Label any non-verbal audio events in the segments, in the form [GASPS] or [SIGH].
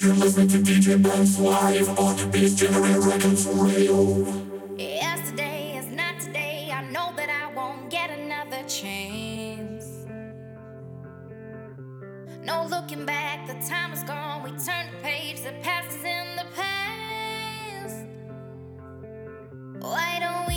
You're listening to DJ Bounce live on the Beat Generator Records Radio. Yesterday is not today. I know that I won't get another chance. No looking back, the time is gone. We turn the page, the past is in the past. Why don't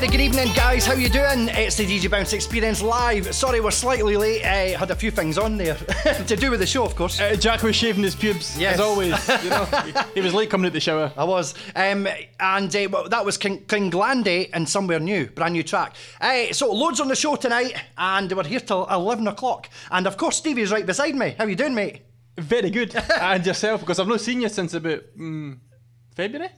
very good evening, guys. How you doing? It's the DJ Bounce Experience live. Sorry, we're slightly late. Uh, had a few things on there [LAUGHS] to do with the show, of course. Uh, Jack was shaving his pubes, Yes. as always. You [LAUGHS] know, he, was late coming out the shower. I was, um, and uh, well, that was King, King Glandy and somewhere new, brand new track. Uh, so loads on the show tonight, and we're here till eleven o'clock. And of course, Stevie's right beside me. How you doing, mate? Very good. [LAUGHS] and yourself, because I've not seen you since about mm, February,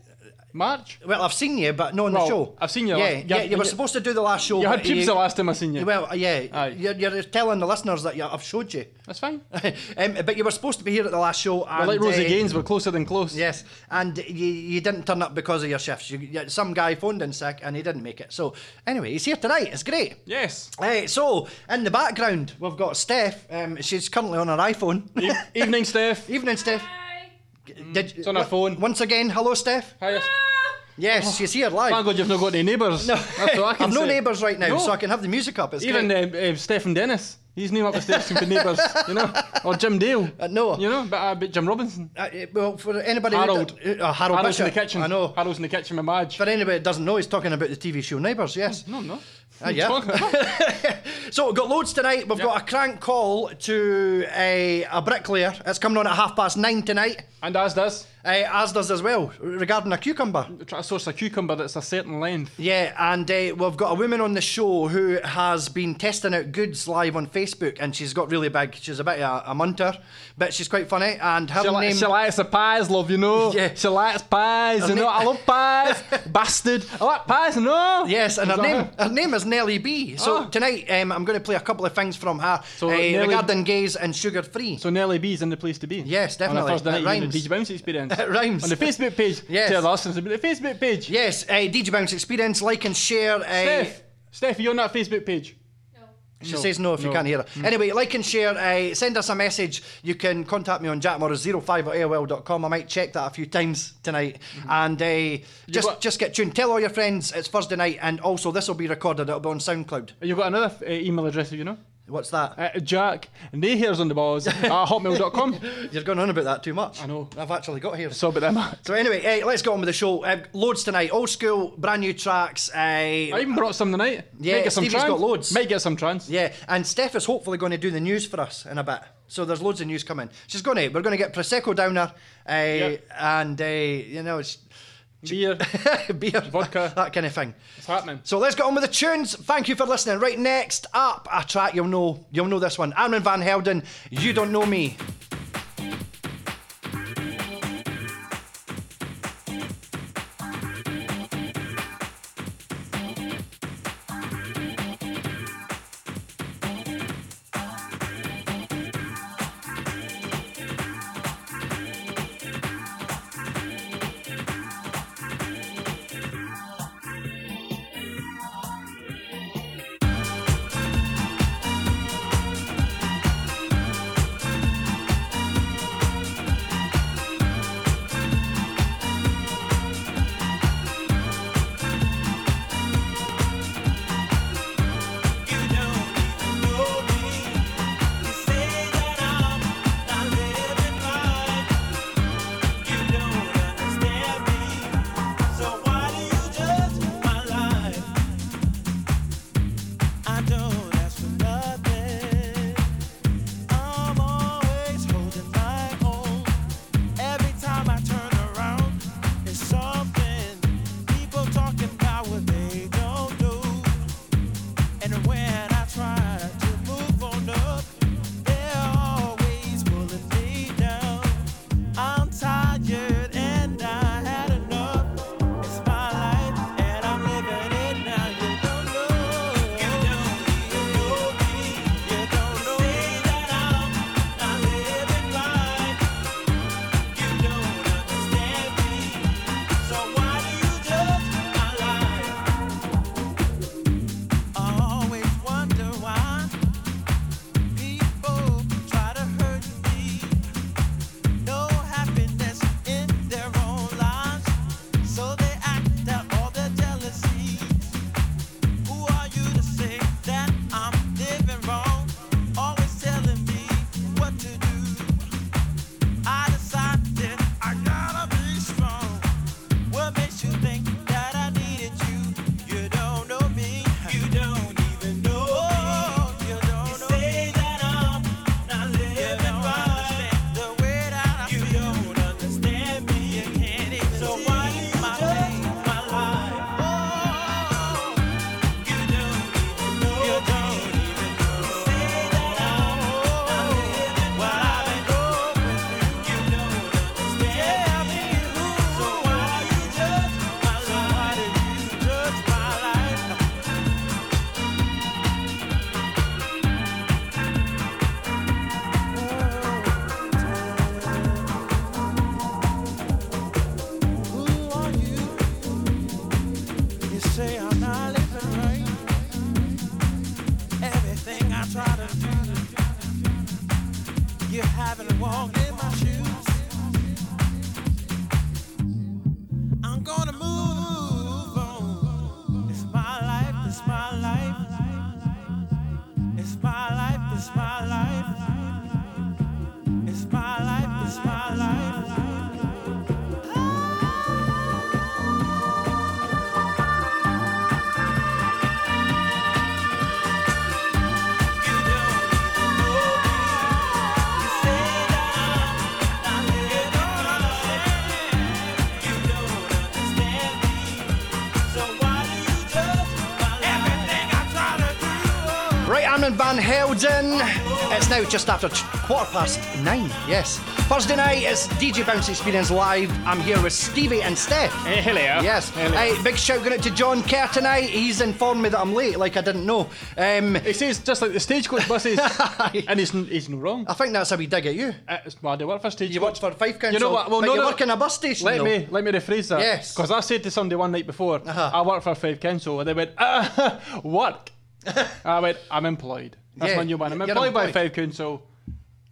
March. Well, I've seen you, but not on the show. I've seen you Yeah, last- yeah. You were supposed to do the last show. You had pubes the last time I seen you. Well, uh, yeah. Aye. You're, you're telling the listeners that you, I've showed you. That's fine. [LAUGHS] um, but you were supposed to be here at the last show. We're like Rosie uh, Gaines, we're closer than close. Yes, and you, you didn't turn up because of your shifts. You, you, some guy phoned in sick and he didn't make it. So anyway, he's here tonight. It's great. Yes. Hey, so in the background we've got Steph. Um, she's currently on her iPhone. E- evening, Steph. [LAUGHS] Evening, Steph. Did, It's on her phone. Once again, hello, Steph. Hiya. Yes, she's here live. Thank God you've not got any neighbours. No, That's all I [LAUGHS] can I've no say. neighbours right now, No. so I can have the music up. It's Even great. uh, uh, Stephen Dennis. He's new up the steps for neighbours, [LAUGHS] you know, or Jim Dale. Uh, no. you know, but, uh, but Jim Robinson. Uh, uh, well, for anybody who Harold. uh, Harold Harold's in the kitchen. I know. Harold's in the kitchen with Madge. For anybody that doesn't know, he's talking about the TV show Neighbours. Yes. no, no. Uh, yeah. [LAUGHS] so we've got loads tonight. We've got a crank call to a, a bricklayer. It's coming on at half past nine tonight. and as does, Uh, as does as well regarding a cucumber. try to source a cucumber that's a certain length. Yeah, and uh, we've got a woman on the show who has been testing out goods live on Facebook, and she's got really big. She's a bit of a, a munter, but she's quite funny. And her She, li- name, she likes the pies, love, you know. Yeah. She likes pies, you Her know. I love pies, [LAUGHS] bastard. I like pies, you know. yes, and her name, her? her name is Nelly B. So Oh. tonight, um, I'm going to play a couple of things from her So uh, Nelly- regarding gays and sugar free. So Nelly B is in the place to be. Yes, definitely. On a Thursday night, you the DJ Bounce experience. It rhymes. On the Facebook page. Yes. Tell us about the Facebook page. yes, uh, DJ Bounce Experience, like and share. Uh, Steph, Steph, are you on that Facebook page? No. She No. says no if you can't hear her. Anyway, like and share. Uh, send us a message. You can contact me on jackmorris05 at AOL.com. I might check that a few times tonight. And uh, just got- just get tuned. Tell all your friends it's Thursday night. And also, this will be recorded. It'll be on SoundCloud. You've got another uh, email address, have you know? What's that? Uh, Jack, they hairs on the balls [LAUGHS] at hotmail.com. You're going on about that too much. I know. I've actually got here. So about them. So anyway, eh, let's get on with the show. Uh, loads tonight. Old school, brand new tracks. Uh, I even brought some tonight. Yeah, Might get some Stevie's trance. got loads. Might get some trance. Yeah, and Steph is hopefully going to do the news for us in a bit. So there's loads of news coming. She's going to. We're going to get prosecco down her, uh, and uh, you know, it's Beer. [LAUGHS] beer, Vodka. that kind of thing. It's happening. So let's get on with the tunes. Thank you for listening. Right next up, a track you'll know. You'll know this one. Armand van Helden. You don't know me. Van It's now just after t- quarter past nine. Yes. Thursday night, it's DJ Bounce Experience Live. I'm here with Stevie and Steph. Hey, hello. Yes. Hello. Hey, big shout going out to John Kerr tonight. He's informed me that I'm late, like I didn't know. Um, He says just like the stagecoach buses, [LAUGHS] and he's n- he's no wrong. I think that's how we dig at you. Uh, It's well, I work for stagecoach. You work for Fife Council. You know what? Well, but no, you no, work in a bus station. Let though. me let me rephrase that. Yes. Because I said to somebody one night before, Uh-huh. I work for Fife Council, and they went, ah, [LAUGHS] [LAUGHS] work. I went, I'm employed. That's Yeah, my new one. I'm you're employed, by employed. Fife Council.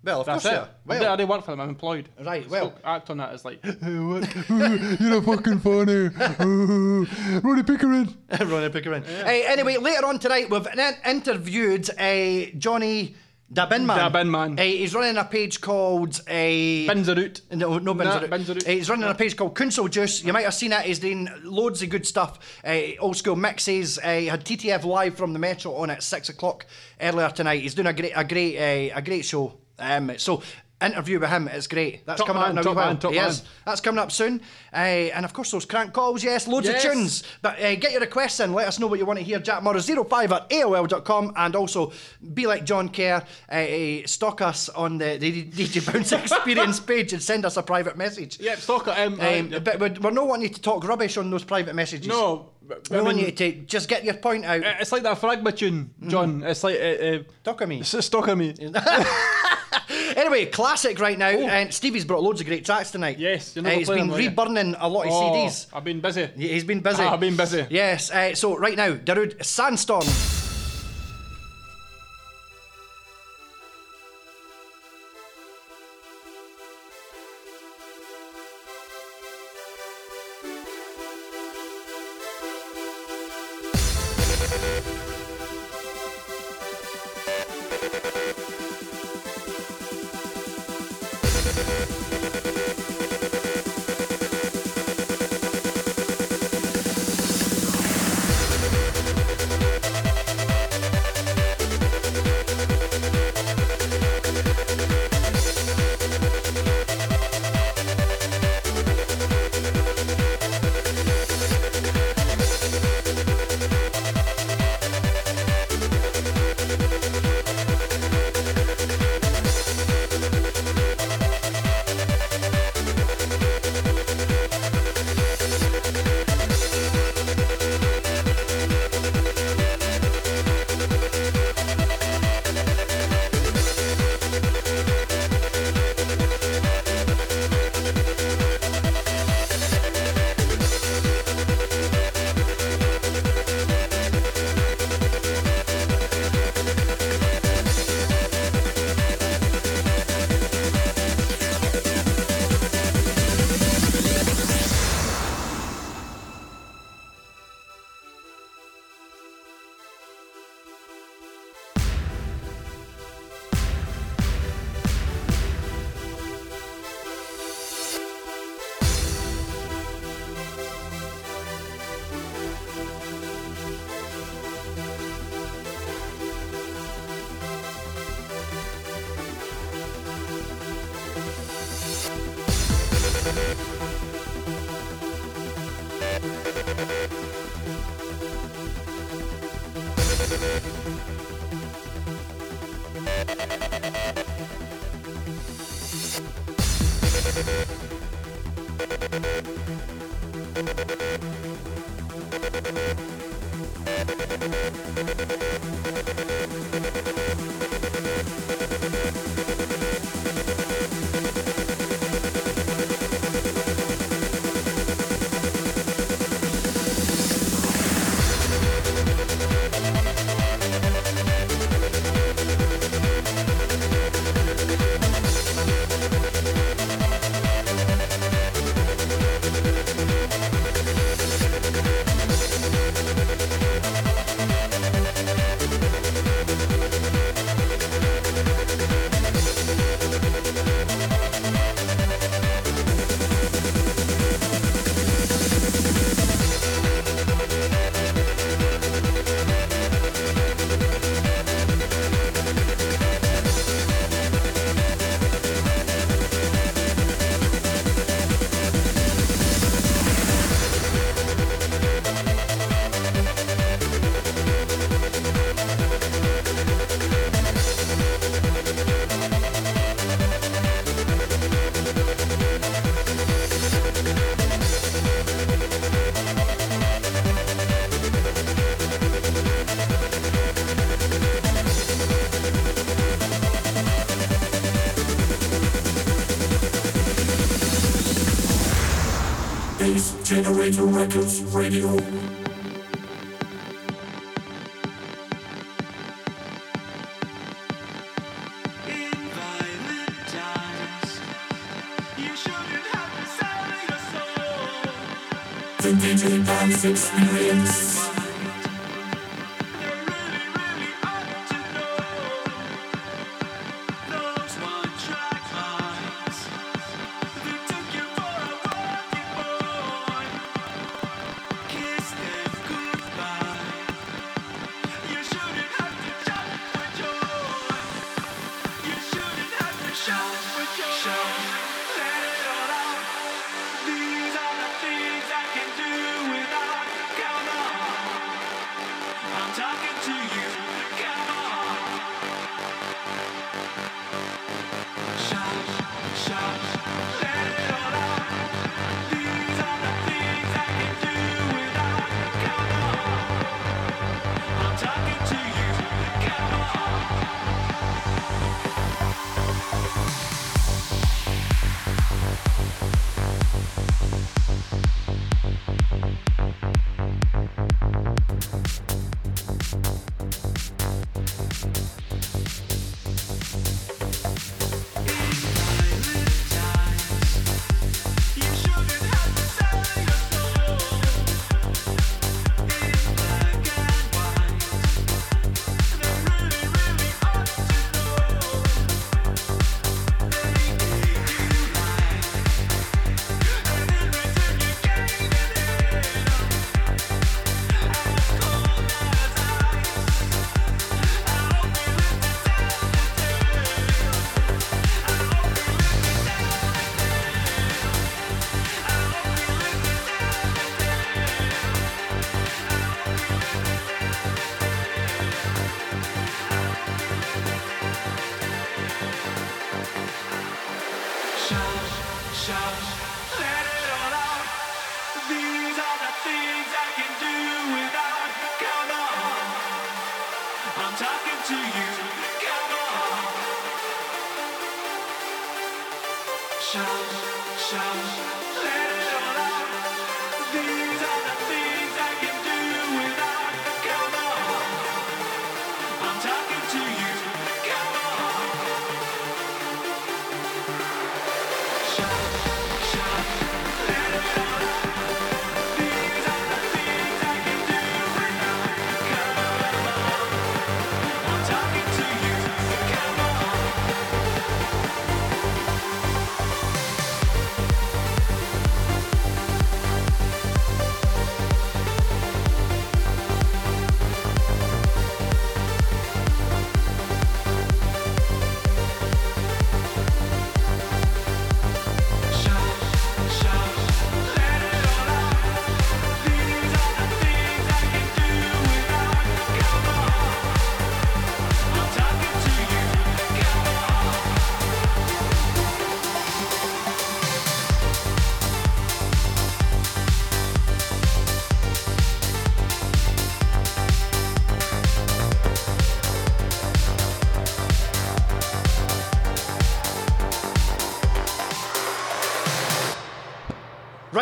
Well, of That's course it. are. Well, I don't work for them. I'm employed. Right, well. So act on that as like. [LAUGHS] [LAUGHS] You're a fucking funny. [LAUGHS] Ronnie Pickering. Ronnie Pickering. Hey, anyway, later on tonight, we've interviewed uh, Johnny Dabinman. Dabinman. Uh, he's running a page called a. Bins are. No, no bins Nah, are out. bins are out. Uh, he's running a page called Council Juice. You might have seen it. He's doing loads of good stuff. Uh, old school mixes. Uh, he had TTF live from the Metro on at six o'clock earlier tonight. He's doing a great, a great, uh, a great show. Um, so interview with him is great. That's Top coming man, up now. top as well. man, top Yes, that's coming up soon. Uh, and of course, those crank calls. Yes, loads Yes. of tunes. But uh, get your requests in. Let us know what you want to hear. Jack Morris 05 at AOL.com. And also, be like John Kerr. Uh, uh, stalk us on the, [LAUGHS] the DJ Bounce Experience page and send us a private message. Yep, stalker. Um, Um, uh, but we're, not wanting to talk rubbish on those private messages. no, but- I want mean, you to just get your point out. it's like that Fragma tune, John. It's like uh, uh, Toca Me. [LAUGHS] stalker me. [LAUGHS] Anyway, classic right now. And Stevie's brought loads of great tracks tonight. Oh. Yes, you're uh, he's been you? reburning a lot of Oh, CDs. I've been busy. He's been busy. Ah, [LAUGHS] I've been busy. Yes. Uh, so right now, Darude Sandstorm. Generator Records Radio. The DJ Dance Experience.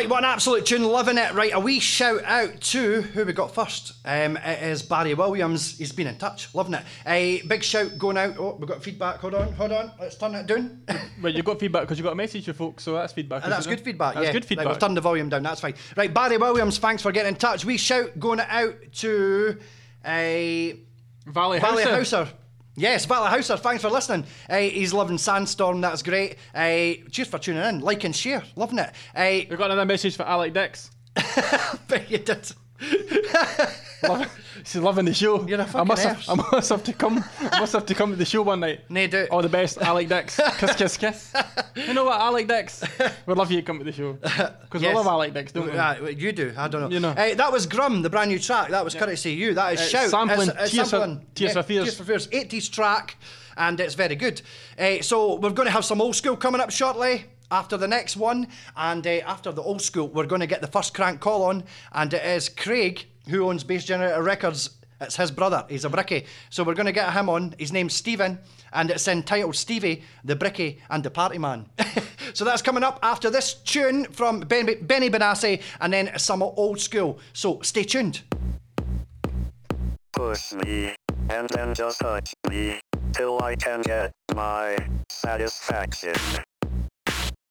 Right, what an absolute tune, loving it. Right, a wee shout out to who we got first. Um, it is Barry Williams. He's been in touch, loving it. A big shout going out. Oh, we've got feedback. Hold on, hold on. Let's turn it down. [LAUGHS] Well, you've got feedback because you've got a message for folks, so that's feedback. And that's it? good feedback. That's yeah. good Right, feedback. we've turned the volume down. That's fine. Right, Barry Williams. Thanks for getting in touch. We shout going out to a Valley, Valley Houser. Houser. Yes, Valley Houser, thanks for listening. Uh, he's loving Sandstorm, that's great. Uh, cheers for tuning in. Like and share, loving it. Uh, We've got another message for Alec Dix. [LAUGHS] bet you did. [LAUGHS] She's loving the show. You're a I fucking must have, I must have to come. I must have to come to the show one night. Nay, do. All the best, Alec Dix. Kiss, kiss, kiss. you know what, Alec Dix? [LAUGHS] We'd love you to come to the show because Yes. we love Alec Dix, don't we? Ah, well, you do, I don't know. You know. Uh, that was Grum, the brand new track. That was courtesy of you. That is Uh, Shout. sampling It's- it's Tears for- sampling. Tears for Fears. Tears for Fears. 80s track, and it's very good. Uh, so we're going to have some old school coming up shortly. After the next one, and uh, after the old school, we're going to get the first crank call on, and it is Craig, who owns Bass Generator Records. It's his brother, he's a brickie. So we're going to get him on. His name's Stephen, and it's entitled Stevie, the Brickie, and the Party Man. [LAUGHS] So that's coming up after this tune from ben, Benny Benassi and then some old school. So stay tuned. Push me, and then just touch me, till I can get my satisfaction.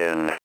in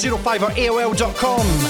005 or AOL.com.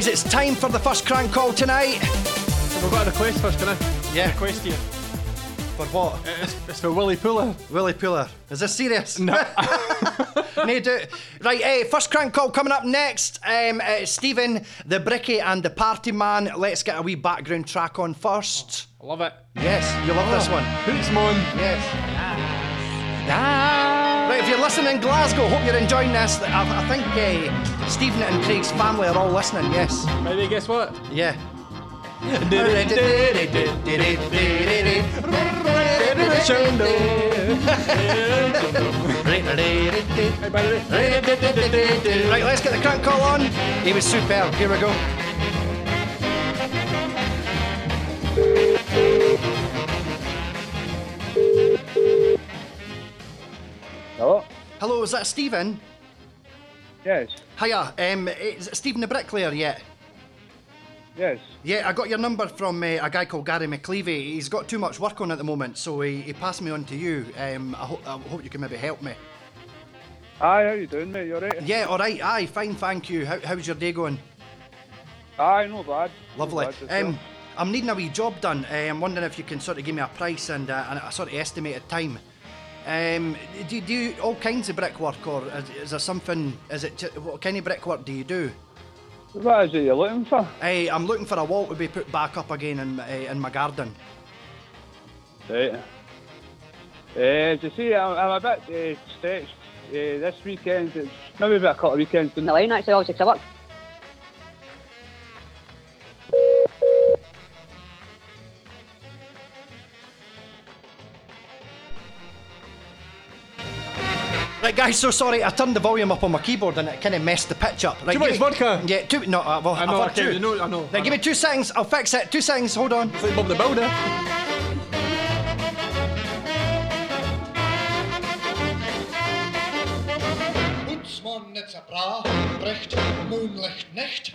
guys, it's time for the first crank call tonight. We've got a request first, can I? Yeah. Request here. For what? It's, it's for Willie Puller. Willie Puller. Is this serious? No. [LAUGHS] no, do Right, eh, first crank call coming up next. Um, uh, Stephen, the Bricky, and the Party Man. Let's get a wee background track on first. I love it. Yes, you love this one. Hoots Mon. Yes. Listening in Glasgow, hope you're enjoying this. I, I think uh, Stephen and Craig's family are all listening. Yes. Maybe guess what? Yeah. Right, let's get the crank call on. He was superb. Here we go. Hello, is that Stephen? Yes. Hiya, um, is it Stephen the bricklayer yet? Yes. Yeah, I got your number from uh, a guy called Gary McLeavy. He's got too much work on at the moment, so he, he passed me on to you. Um, I, ho- I hope you can maybe help me. Aye, how you doing, mate? You alright? Yeah, all right. Aye, fine, thank you. How, how's your day going? Aye, no bad. Lovely. bad. Um, I'm needing a wee job done. Uh, I'm wondering if you can sort of give me a price and, uh, and a sort of estimated time. Um, do you do all kinds of brickwork, or is, is there something? Is it what kind of brickwork do you do? What is it you're looking for? Uh, I'm looking for a wall to be put back up again in, uh, in my garden. Right. Uh, as you see, I'm, I'm a bit uh, stretched uh, this weekend. It's maybe about a couple of weekends. the line actually, obviously, 'cause I work Right, guys, so sorry. I turned the volume up on my keyboard and it kind of messed the pitch up. Right, Too much me- vodka. Yeah, two. No, uh, well, I know, I've two. you know, I know, Right, I give me two seconds. I'll fix it. Two seconds. Hold on. It's like Bob the Builder. Bootsman, it's a bra, brecht, moonlicht nicht.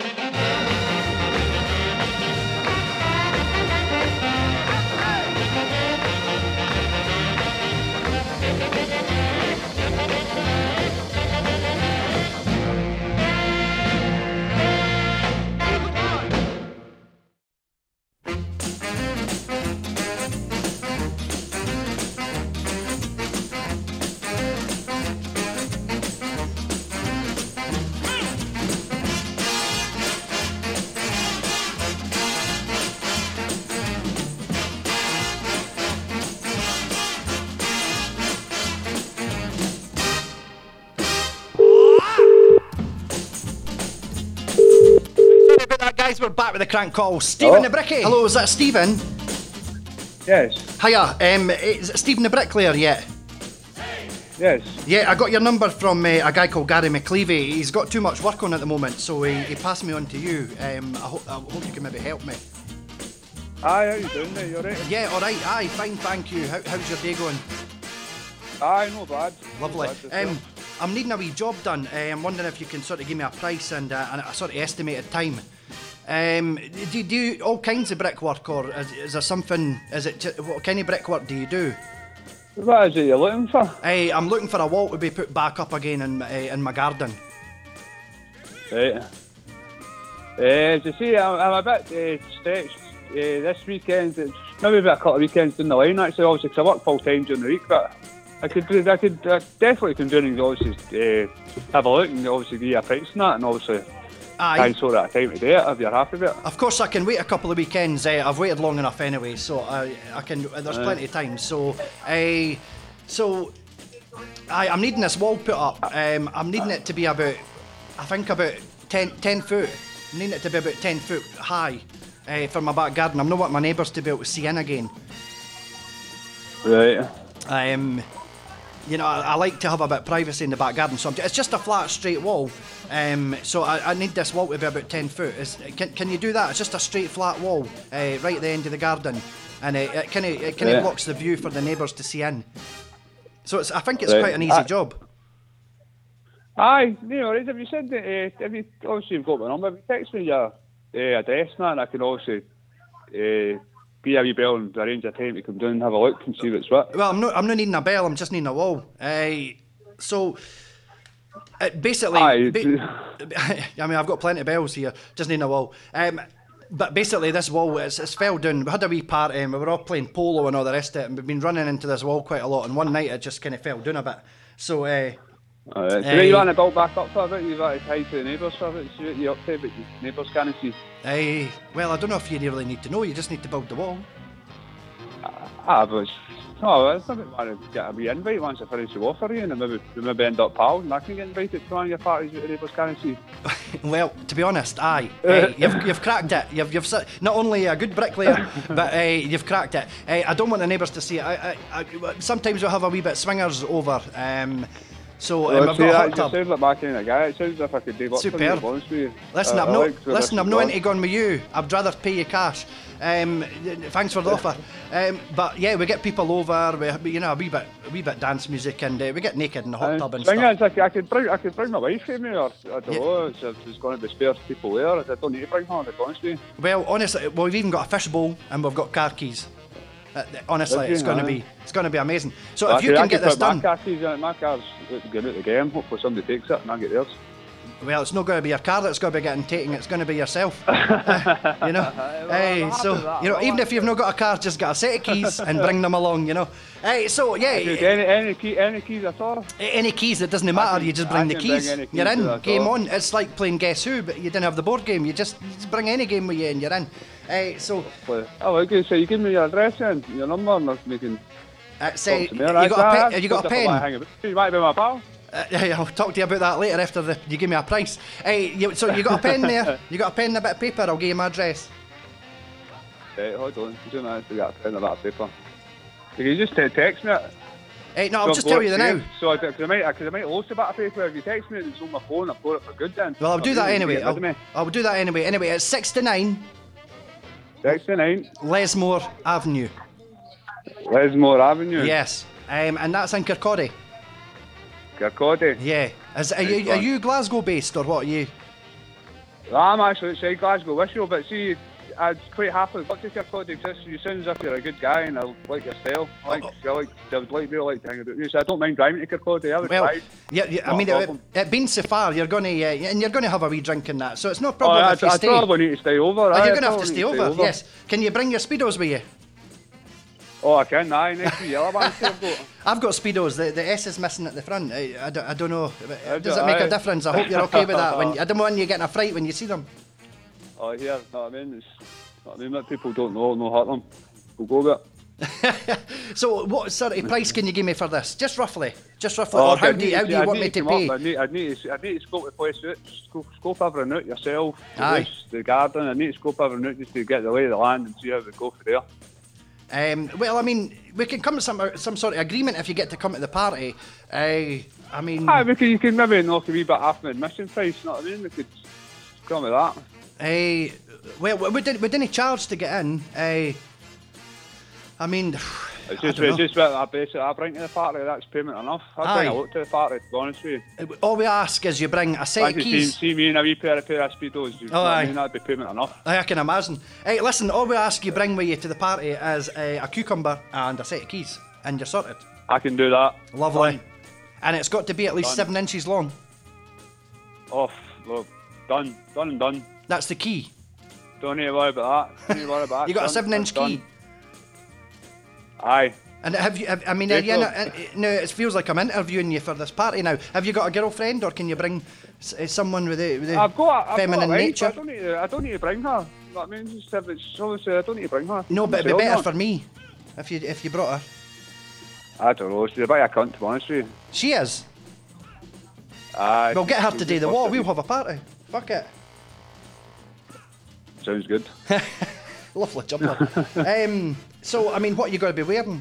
We're back with the crank call. Stephen the Bricky. Hello, is that Stephen? Yes. Hiya, um, is Stephen the Bricklayer yet? Yes. Yeah, I got your number from uh, a guy called Gary McCleavy. He's got too much work on at the moment, so he, he passed me on to you. Um, I, ho- I hope you can maybe help me. Aye, how you doing, mate? You alright? Yeah, all right. Aye, fine, thank you. How, how's your day going? Aye, no bad. Lovely. No bad, Um, I'm needing a wee job done. Uh, I'm wondering if you can sort of give me a price and, uh, and a sort of estimated time. Um, do you do all kinds of brickwork, or is, is there something? Is it what kind of brickwork do you do? What is it you're looking for? Hey, I'm looking for a wall to be put back up again in, uh, in my garden. Right. Uh, as you see, I'm, I'm a bit uh, stretched uh, this weekend. It's maybe about a couple of weekends down the line, actually, obviously, because I work full time during the week, but I could, do- I could I definitely can do anything, obviously, uh, have a look and obviously give you a price and that, and obviously Aye. try and sort out a time do it if you're happy with it. Of course, I can wait a couple of weekends. Uh, I've waited long enough anyway, so I, I can. There's plenty of time. So, uh, so I, I'm needing this wall put up. Um, I'm needing it to be about, I think about 10, 10 foot. I'm needing it to be about ten foot high uh, for my back garden. I'm not want my neighbours to be able to see in again. Right. Um, you know, I, I like to have a bit of privacy in the back garden, so I'm, it's just a flat, straight wall. Um, so I, I need this wall to be about 10 foot. Is, can, can you do that? It's just a straight, flat wall uh, right at the end of the garden, and it, it kind of it kind of Yeah. blocks the view for the neighbours to see in. So it's, I think it's Right. quite an easy I- job. Aye, no worries. Have you said that, uh, have you, obviously you've got my number, have you text me your uh, address and that, and I can also uh, be a wee bell and arrange a time to come down and have a look and see what's what. Well, I'm not. I'm not needing a bell. I'm just needing a wall. Uh, so. Uh, basically, Aye, ba- [LAUGHS] I mean, I've got plenty of bells here. Just need a wall. Um, but basically, this wall it's, it's fell down. We had a wee party and we were all playing polo and all the rest of it, and we've been running into this wall quite a lot. And one night it just kind of fell down a bit. So, uh, Alright, so Aye. you want to build back up for a bit, you've got to tie to the neighbours for a bit, see what you're up to, but your neighbours can't see. uh, well, I don't know if you really need to know. You just need to build the wall. Ah, but it's, oh, it's not want to get a wee invite once I finish the for you, and maybe, we maybe end up pals, and I can get invited to one of your parties that the neighbours can't see. Well, to be honest, aye, uh, [LAUGHS] you've, you've cracked it. You've, you've not only a good bricklayer, [LAUGHS] but uh, you've cracked it. Uh, I don't want the neighbours to see it. I, I, I, sometimes we'll have a wee bit swingers over. Um, so um, Well, I've got a that hot tub. sounds like my kind of guy, it sounds if I could do work for you, to Superb. be honest with you. Listen, I- I'm I no, like listen, I'm listen no to into going with you. I'd rather pay you cash. Um, thanks for the offer. Um, but yeah, we get people over. We, you know, a wee bit, a wee bit dance music, and uh, we get naked in the hot Uh, tub and thing stuff. is, I, could- I could bring, I could bring my wife with me, or I don't know. It's, there's going to be spare people there. I don't need to bring her. To be honest. Well, honestly, well, we've even got a fish bowl and we've got car keys. Uh, honestly, it's going to be, it's going to be amazing. So I if you can get this my done, car keys. My car's going out the game. Hopefully somebody takes it and I get theirs. well, it's not going to be your car that's going to be getting taken. It's going to be yourself. Uh, [LAUGHS] you know, hey, so you know, even if you've not got a car, just get a set of keys and bring them along. You know, hey, so yeah, Dude, any, any, key, any keys at all? any keys, it doesn't matter. can- you just bring the can bring keys. You're in. Game on. It's like playing Guess Who, but you didn't have the board game. You just, you just bring any game with you and you're in. Hey, so Well, oh, okay, so you give me your address and your number and we can uh, say, you to got a Have you got a pen? You might be my pal. Uh, yeah, I'll talk to you about that later after the, you give me a price. Hey, you, so you got a pen there? [LAUGHS] You got a pen and a bit of paper? I'll give you my address. Right, hold on. Two minutes to get a pen and a bit of paper. Can You just uh, text me it. Hey, no, I'll So just I've tell you the now. So I, cause I might, cause I might lose a bit of paper. If you text me, it's on my phone. I've got it for good then. Well, I'll do that anyway. I'll, I'll, I'll do that anyway. Anyway, it's 69 69 Lesmore Avenue. Lesmore Avenue. Yes. Um, and that's in Kirkcaldy. Kirkcaldy. Yeah. Is, are, you, are you Glasgow based or what are you? I'm actually outside Glasgow you, but see, I'd quite happily work to Kirkcaldy because you sound as if you're a good guy and I like your style. I like, I like, I would like, really like to hang with you, so I don't mind driving to Kirkcaldy. I would Well, drive. yeah, yeah I mean, it, it being so far, you're going to, uh, and you're going to have a wee drink in that, so it's no Oh, problem I, if you I stay. probably need to stay over. Oh, you're going to have to stay need over, yes. Can you bring your Speedos with you? Oh, I can, aye, next to yellow ones I've got. [LAUGHS] I've got Speedos, the, the S is missing at the front. I, I, don't, I don't know. Does it make a difference? I hope you're okay with that. When, [LAUGHS] I don't want you getting a fright when you see them. Oh, yeah, know what I mean? It's, know what I mean, that people don't know, no hurt them. We'll go with [LAUGHS] it. So, what sort of price can you give me for this? Just roughly, just roughly, Oh, or how do you, how do you want me to up, pay? I need, I need to, I need to scope the place out, scope, scope everything out yourself, the Aye. house, the garden. I need to scope everything out just to get the lay of the land and see how we go for there. Um, well, I mean, we can come to some some sort of agreement if you get to come to the party. Uh, I mean, Aye, we can, you can maybe knock a wee bit off my admission price. You know what I mean? We could come with that. Uh, well, we didn't we didn't charge to get in. Uh, I mean, [SIGHS] It's I just, don't it's know. just what I basically I bring to the party. That's payment enough. I bring Aye. a lot to the party. To be honest with you. all we ask is you bring a set Once of you see, keys. see me in a wee pair of pair of speedos, you Oh, what aye. I mean? That'd be payment enough. Aye, I can imagine. Hey, listen, all we ask you bring with you to the party is uh, a cucumber and a set of keys, and you're sorted. I can do that. Lovely. And it's got to be at least Done. seven inches long. Off. Look, done, done and done. That's the key. Don't need to worry about that. Don't need to worry about that. [LAUGHS] You got a seven-inch key. Aye. And have you? Have, I mean, you uh, no, it feels like I'm interviewing you for this party now. Have you got a girlfriend, or can you bring uh, someone with a, with a I've got, I've feminine got a wife, nature? I don't need to, I don't need to bring her. You know what I mean? Just if it's obviously I don't need to bring her. No, but it'd be better for me if you if you brought her. I don't know. She's a bit of a cunt, to be honest with you. She is. Aye. We'll get her to do the wall. We'll have a party. Fuck it. Sounds good. [LAUGHS] Lovely jumper. [LAUGHS] um. So I mean, what are you going to be wearing?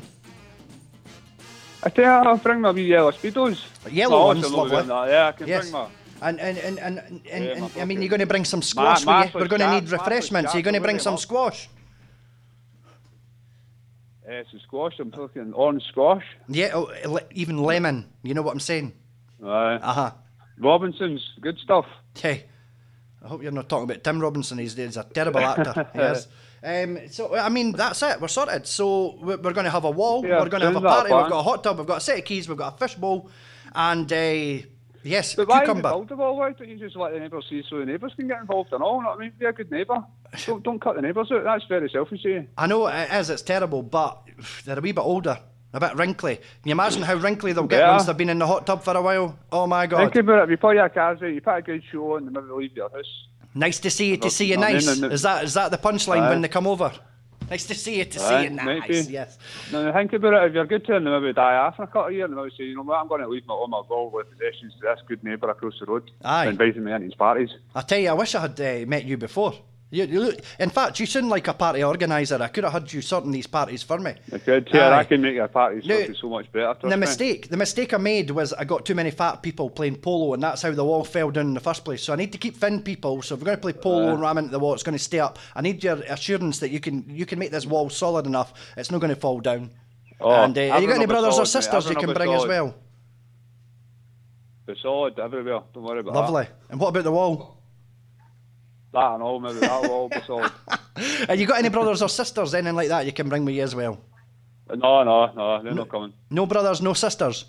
I tell you, I'll bring my wee yellow speedos. Yellow ones, lovely. that. Yeah, I can Yes. bring my. And and and and, and, Yeah, and I mean, you're going to bring some squash Ma- with you. We're going to need refreshments. You're going to bring some wear them up. squash. Uh, some squash. I'm talking orange squash. Yeah, oh, le- even lemon. You know what I'm saying? Aye. Uh huh. Robinson's good stuff. Okay. I hope you're not talking about Tim Robinson. He's, he's a terrible [LAUGHS] actor. he is. Um, so I mean that's it. We're sorted. So we're, we're going to have a wall. Yeah, we're going to have a sounds like a party. We've got a hot tub. We've got a set of keys. We've got a fish bowl, and uh, yes, But why cucumber. involved of all? Why don't you just let the neighbours see so the neighbours can get involved and all? You know what I mean? Be a good neighbour. Don't, don't cut the neighbours out. That's very selfish, eh? I know it is. It's terrible, but [SIGHS] they're a wee bit older, a bit wrinkly. Can you imagine how wrinkly they'll get Yeah. once they've been in the hot tub for a while? Oh my god! Think about it. You put your cars out, you put a good show on, and maybe leave your house. Nice to see you. To see you nice. Is that is that the punchline Aye. when they come over? Nice to see you. To see you nice. Yes. Now, think about it. If you're good to them, maybe die in a couple of years, and maybe say, you know what, I'm going to leave my all my worldly possessions to this good neighbour across the road. Aye. Inviting me into his parties. I tell you, I wish I had uh, met you before. You, you look, in fact, you sound like a party organizer. I could have had you sorting these parties for me. I could, yeah. I can make your parties No, look so much better. The me. mistake, the mistake I made was I got too many fat people playing polo, and that's how the wall fell down in the first place. So I need to keep thin people. So if we're going to play polo Aye. and ram into the wall, it's going to stay up. I need your assurance that you can you can make this wall solid enough. It's not going to fall down. Oh, and uh, have you got any brothers or solid, mate. sisters you can bring as well? It's solid everywhere. Don't worry about that. Lovely. And what about the wall? That. And all, maybe that will all be solid. [LAUGHS] Have you got any brothers or sisters, anything like that you can bring with you as well? No, no, no, they're not coming. No brothers, no sisters,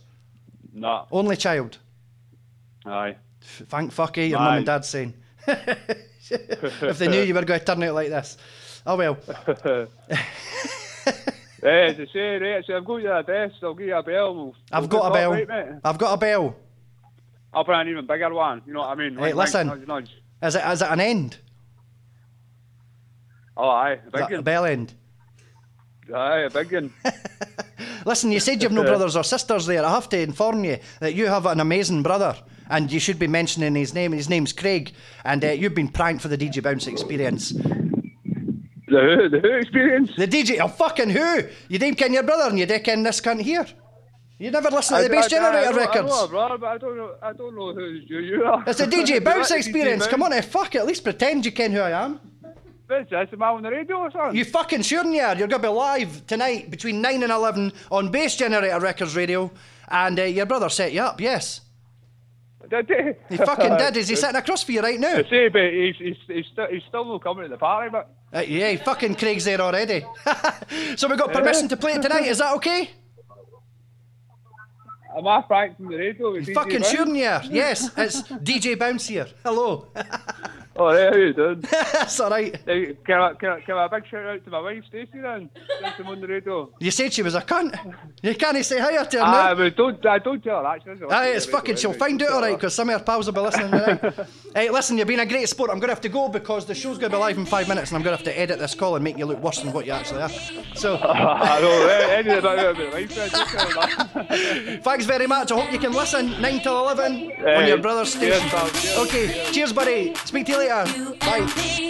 Nah, only child. aye. Thank fucky, your mum and dad's saying. [LAUGHS] if they knew you were going to turn out like this. Oh well. [LAUGHS] Eh, as I say, right, so I've got your address, I'll give you a bell. We'll, I've got a bell. Right. I've got a bell. I'll bring an even bigger one, you know what I mean? Hey, wink, listen. Nudge, nudge. Is it is it an end? Oh, aye, a big one. bell end? Aye, a big one. [LAUGHS] Listen, you said you've no [LAUGHS] brothers or sisters there. I have to inform you that you have an amazing brother, and you should be mentioning his name. His name's Craig, and uh, you've been pranked for the DJ Bounce experience. The who, the who experience? The DJ, oh fucking who? You didn't ken your brother, and you didn't ken this cunt here. You never listen to the Bass I- I Generator records. I know, brother, but I don't know. I don't know who you, you are. [LAUGHS] It's the DJ Bounce experience. DJ Come on, eh, fuck it. At least pretend you ken who I am. This? Am I on the radio or something? You fucking sure you are. You're going to be live tonight between 9 and 11 on Bass Generator Records Radio. And uh, your brother set you up, yes. Did he? He fucking did. Is he [LAUGHS] sitting across for you right now? I say, but he's, he's, he's, still, he's still not coming to the party, but Uh, yeah, fucking Craig's there already. [LAUGHS] so we got permission to play it tonight. Is that okay? Am I pranked from the radio? with You DJ fucking Bounce? sure you. Yes, it's DJ Bounce here. Hello. [LAUGHS] Oh, right, how you doing? That's all right. Hey, can, I, can, I, can I a big shout out to my wife, Stacey, then? Stacey on the radio. You said she was a cunt. You can't say hi to her now. but don't, I don't tell her doesn't Aye, it's fucking. She'll find out, alright, because some of her pals will be listening tonight. [LAUGHS] hey, listen, you've been a great sport. I'm going to have to go because the show's going to be live in five minutes, and I'm going to have to edit this call and make you look worse than what you actually are. So, [LAUGHS] I know, eh, anything about it, about life, don't tell her that. thanks very much. I hope you can listen nine till eleven on your brother's station. Okay, cheers, buddy. Speak to you later. Bye.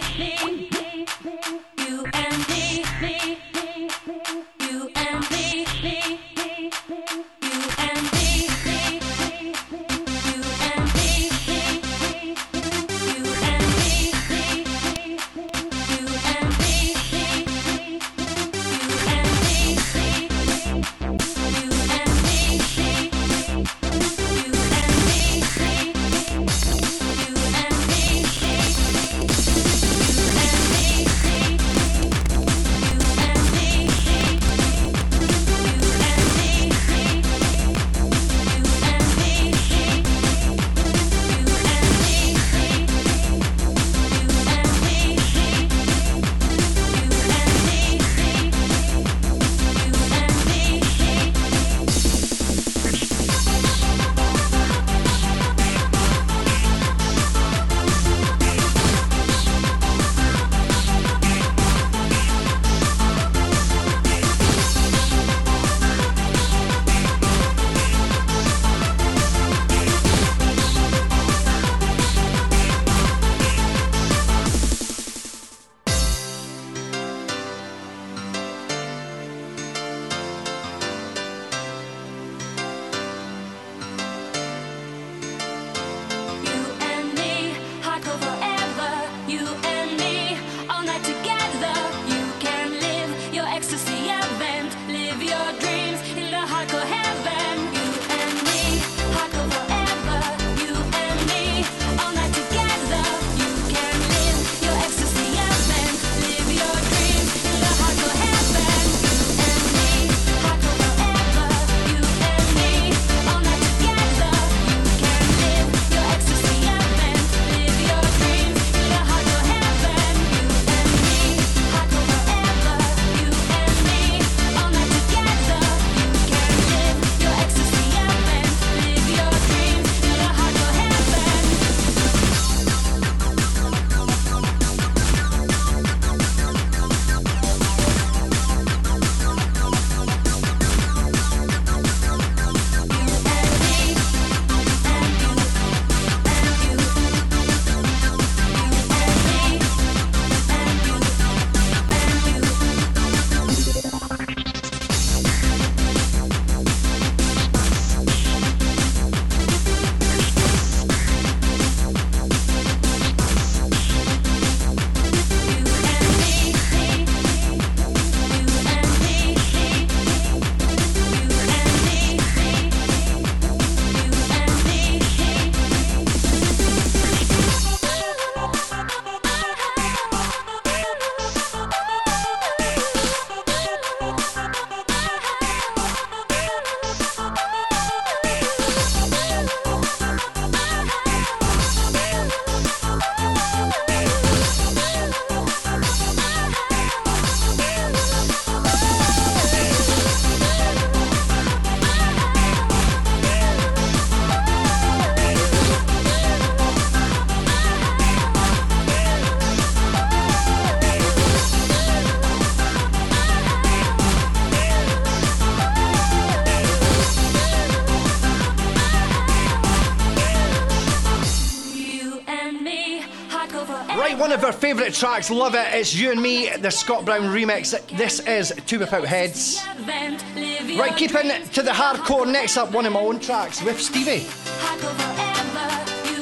Of our favourite tracks, love it. It's You and Me, the Scott Brown remix. This is Two Without Heads. Right, keeping to the hardcore. Next up, one of my own tracks with Stevie.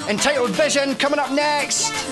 Entitled Vision, coming up next.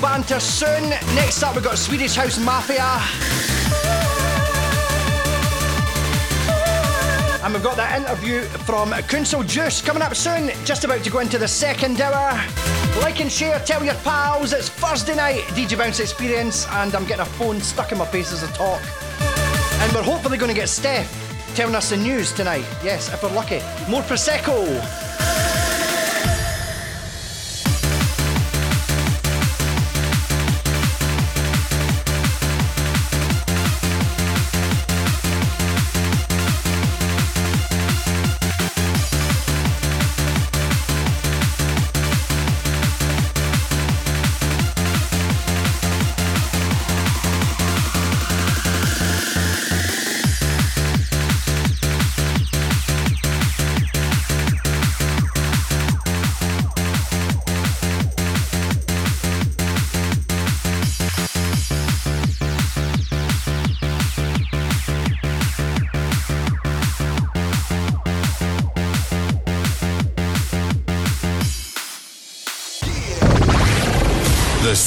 Banter soon. Next up, we've got Swedish House Mafia. And we've got that interview from Council Juice coming up soon. Just about to go into the second hour. Like and share, tell your pals. It's Thursday night, DJ Bounce Experience, and I'm getting a phone stuck in my face as I talk. And we're hopefully going to get Steph telling us the news tonight. Yes, if we're lucky. More Prosecco.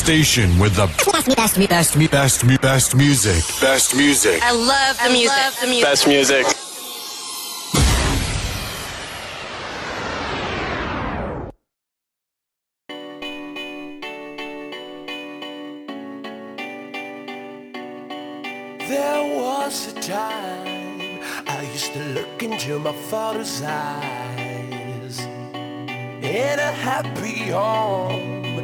Station with the best, best, best, best, best, best music. Best music. I love the music. the music. Best music. There was a time I used to look into my father's eyes. In a happy home,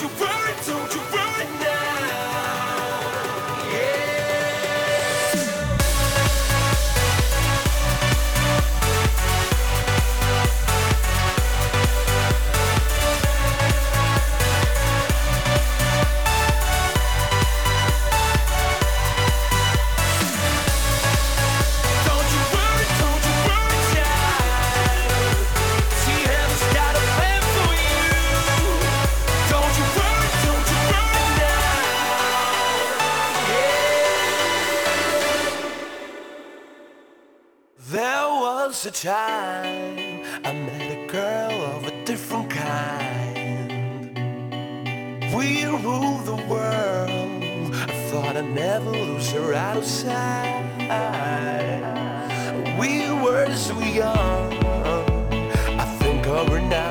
you worry, don't you worry now. Time I met a girl of a different kind. We ruled the world. I thought I'd never lose her out of sight. We were so young. I think of her now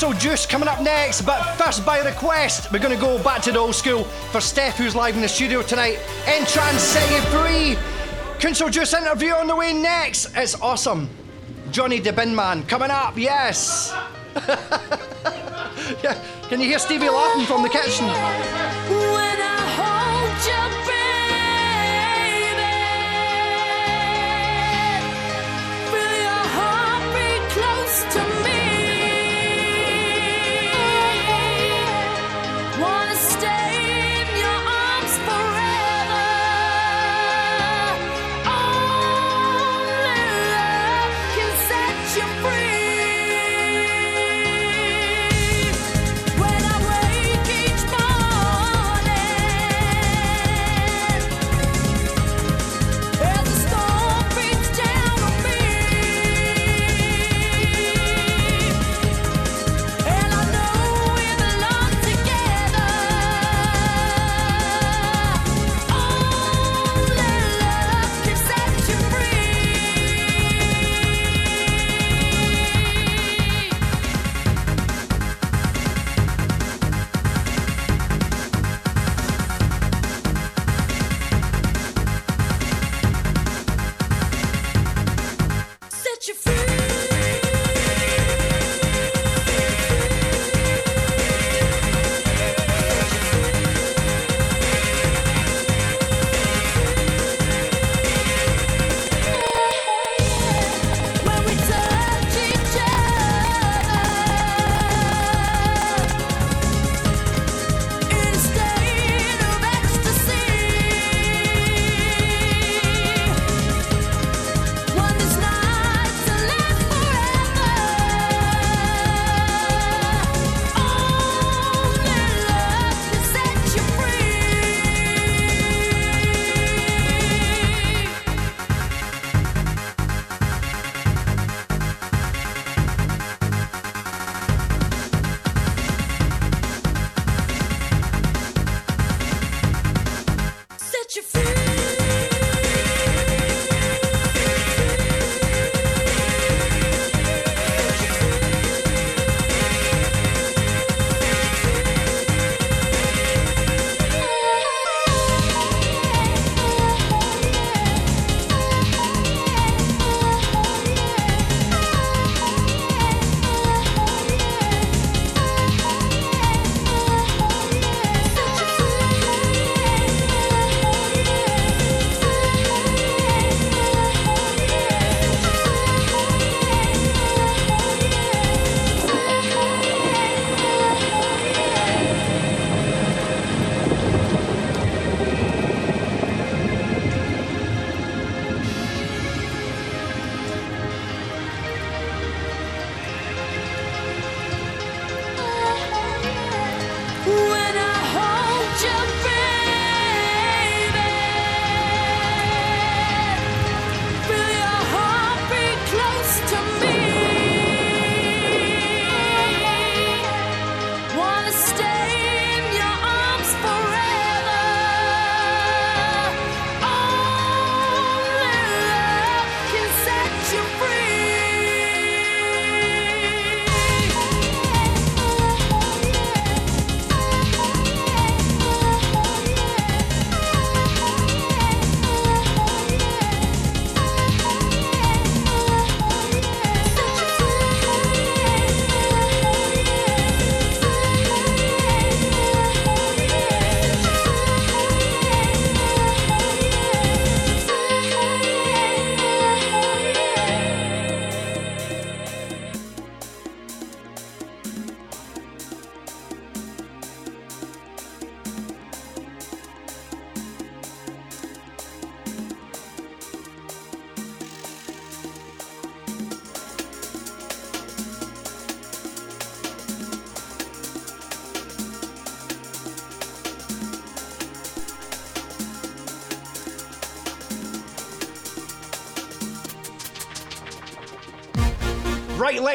Council Juice coming up next, but first by request, we're going to go back to the old school for Steph, who's live in the studio tonight. Entrance, you free. Council Juice interview on the way next. It's awesome. Johnny the Bin Man coming up, yes. [LAUGHS] yeah. Can you hear Stevie laughing from the kitchen?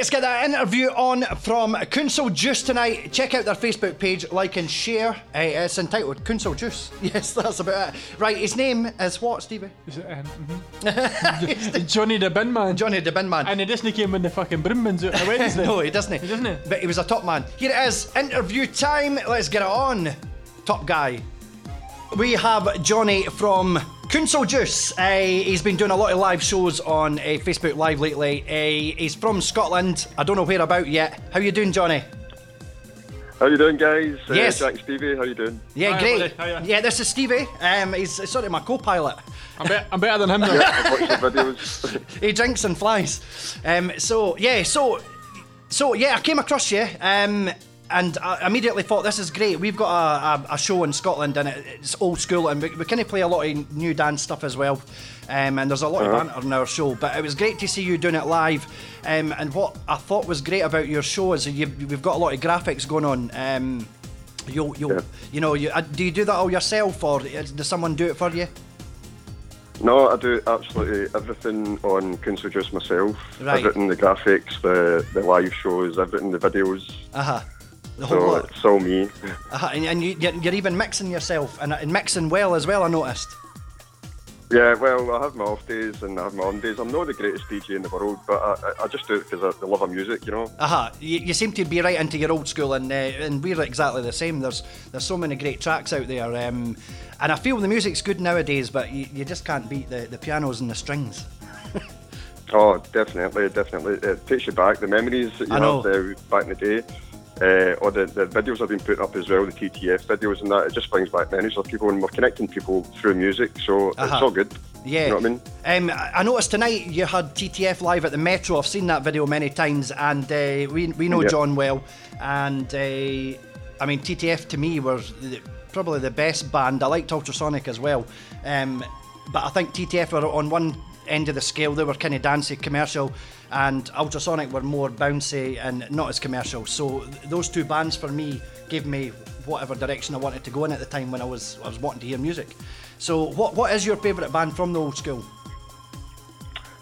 Let's get that interview on from Council Juice tonight. Check out their Facebook page, like and share. Uh, it's entitled Council Juice. [LAUGHS] Yes, that's about it. Right, his name is what, Stevie? Is it, [LAUGHS] um, mhm. Johnny the Bin Man. Johnny the Bin Man. And he doesn't came in the fucking Brimman's out on Wednesday. [LAUGHS] no, he doesn't. He doesn't. But he was a top man. Here it is, interview time. Let's get it on. Top guy. We have Johnny from Council Juice. Uh, he's been doing a lot of live shows on uh, Facebook Live lately. Uh, he's from Scotland. I don't know where about yet. How you doing, Johnny? How you doing, guys? Yes. Uh, Jack Stevie, how you doing? Yeah, Hi, great. buddy. Yeah, this is Stevie. Um, he's sort of my co-pilot. I'm, be- I'm better than him [LAUGHS] though. I've watched the videos. [LAUGHS] he drinks and flies. Um, so yeah, so so yeah, I came across you, um, and I immediately thought this is great. We've got a, a, a show in Scotland, and it, it's old school, and we, we kind of play a lot of new dance stuff as well. Um, and there's a lot Uh-huh. of banter in our show, but it was great to see you doing it live. Um, and what I thought was great about your show is you, we've got a lot of graphics going on. Um, you you Yeah. you know, you, uh, do you do that all yourself, or does someone do it for you? no, I do absolutely everything on Council Juice myself. Right. I've written the graphics, the, the live shows, I've written the videos. Uh huh. The whole So lot. it's all me. Uh-huh, and and you, you're, you're even mixing yourself and, and mixing well as well. I noticed. Yeah, well, I have my off days and I have my on days. I'm not the greatest DJ in the world, but I, I- just do it because I, love my music, you know. Aha, you, you seem to be right into your old school, and uh, and we're exactly the same. There's there's so many great tracks out there, um, and I feel the music's good nowadays, but you, you just can't beat the, the pianos and the strings. [LAUGHS] Oh, definitely, definitely. It takes you back. The memories that you have uh, back in the day, uh, or the, the videos I've been putting up as well, the TTF videos and that, it just brings back memories of people and we're connecting people through music, so Uh-huh. it's all good. Yeah. You know what I mean? Um, I noticed tonight you had TTF live at the Metro. I've seen that video many times, and uh, we we know Yeah. John well, and uh, I mean TTF to me was the, probably the best band. I liked Ultrasonic as well, um, but I think TTF were on one end of the scale. They were kind of dancey, commercial, and Ultrasonic were more bouncy and not as commercial. So those two bands for me gave me whatever direction I wanted to go in at the time when I was I was wanting to hear music. So what what is your favourite band from the old school?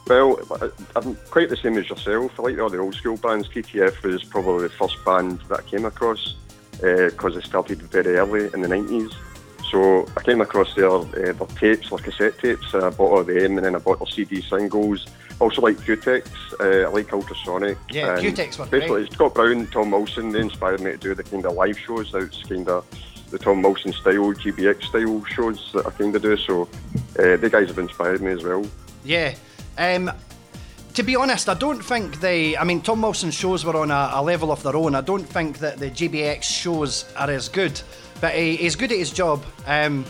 Well, I- I'm quite the same as yourself. I like all the old school bands. TTF was probably the first band that I came across because it started very early in the 90s. So I came across their, uh, their tapes, their cassette tapes, and I bought all them, and then I bought their CD singles. Also like Q-Tex, uh, I like Ultrasonic. Yeah, and Q-Tex were Basically, great. Scott Brown, Tom Wilson, they inspired me to do the kind of live shows. It's kind of the Tom Wilson style, GBX style shows that I kind of do. So uh, the guys have inspired me as well. Yeah. Um, to be honest, I don't think they. I mean, Tom Wilson's shows were on a, a level of their own. I don't think that the GBX shows are as good, but he, he's good at his job. Um,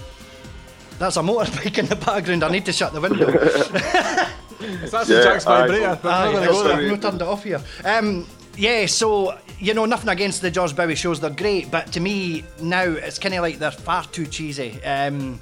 that's a motorbike [LAUGHS] in the background. I need to shut the window. [LAUGHS] It's actually Yeah, Jack's vibrator. I'm not gonna that's go it. there. I've not turned it off here. Um, yeah, so you know nothing against the George Bowie shows; they're great, but to me now it's kind of like they're far too cheesy. Um,